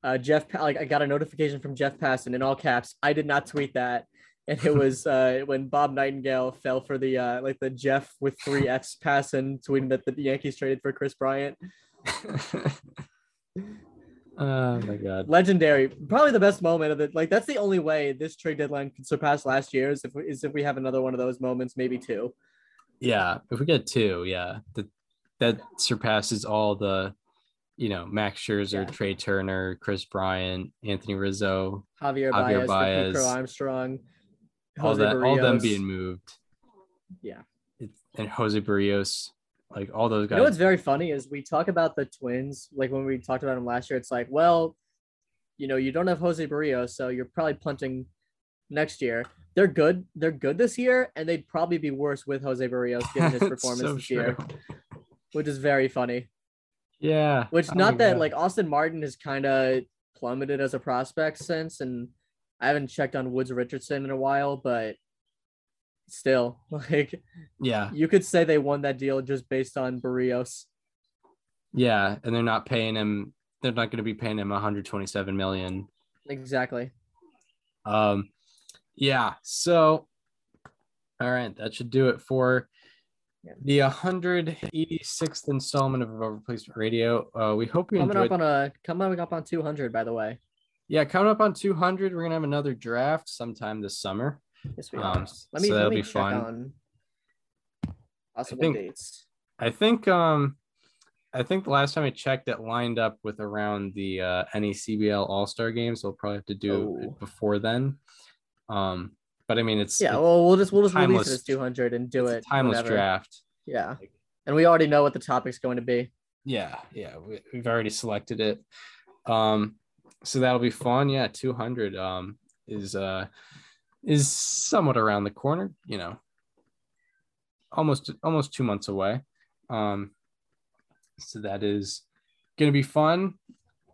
uh jeff like i got a notification from jeff passan in all caps i did not tweet that and it was uh when bob nightingale fell for the uh like the jeff with three f's pass and tweeting that the yankees traded for kris bryant oh my god. legendary probably the best moment of it like that's the only way this trade deadline can surpass last year's if we, is if we have another one of those moments maybe two Yeah, if we get two, yeah, that that surpasses all the, you know, Max Scherzer, Yeah. Trea Turner, Kris Bryant, Anthony Rizzo, javier, Javier baez, Baez. Armstrong all Jose that, all them being moved. Yeah. It's, and Jose Berrios, like all those guys. you know what's very funny is we talk about the twins like when we talked about them last year it's like well you know you don't have jose berrios so you're probably punting next year they're good they're good this year and they'd probably be worse with jose berrios given his performance so this year which is very funny Yeah. Which not that like Austin Martin has kind of plummeted as a prospect since, and I haven't checked on Woods Richardson in a while, but still, like Yeah, you could say they won that deal just based on Berrios. yeah, and they're not paying him. They're not going to be paying him 127 million. Exactly. Um, yeah. So, all right, that should do it for the 186th installment of Replacement Radio. Uh, we hope you Coming enjoyed. up on a coming up on 200, by the way. Yeah, coming up on 200, we're gonna have another draft sometime this summer. Yes, we Um, are. Let me so that'll me be check fun. on possible think- dates. I think um I think the last time I checked it lined up with around the uh NECBL All-Star game, so we'll probably have to do Oh. it before then. Um but I mean it's Yeah, it's well, we'll just we'll just release it as 200 and do it. timeless whenever. draft. Yeah, and we already know what the topic's going to be. Yeah, yeah, we, we've already selected it. Um so that'll be fun. Yeah, 200 um is uh is somewhat around the corner, you know. Almost almost 2 months away. Um so that is to be fun.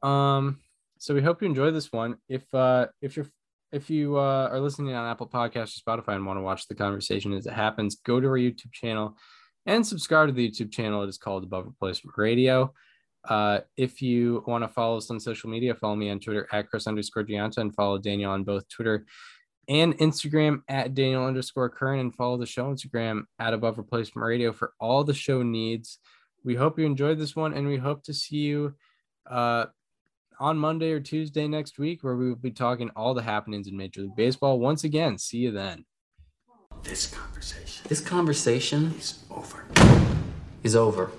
Um so we hope you enjoy this one. If uh if you're if you uh, are listening on Apple Podcasts or Spotify and want to watch the conversation as it happens, go to our YouTube channel and subscribe to the YouTube channel. It is called Above Replacement Radio. Uh, if you want to follow us on social media, follow me on Twitter at Chris underscore Gianta and follow Daniel on both Twitter and Instagram at Daniel underscore Curran and follow the show Instagram at Above Replacement Radio for all the show needs. We hope you enjoyed this one and we hope to see you uh, on Monday or Tuesday next week where we will be talking all the happenings in Major League Baseball. Once again, see you then. This conversation This conversation is over. is over.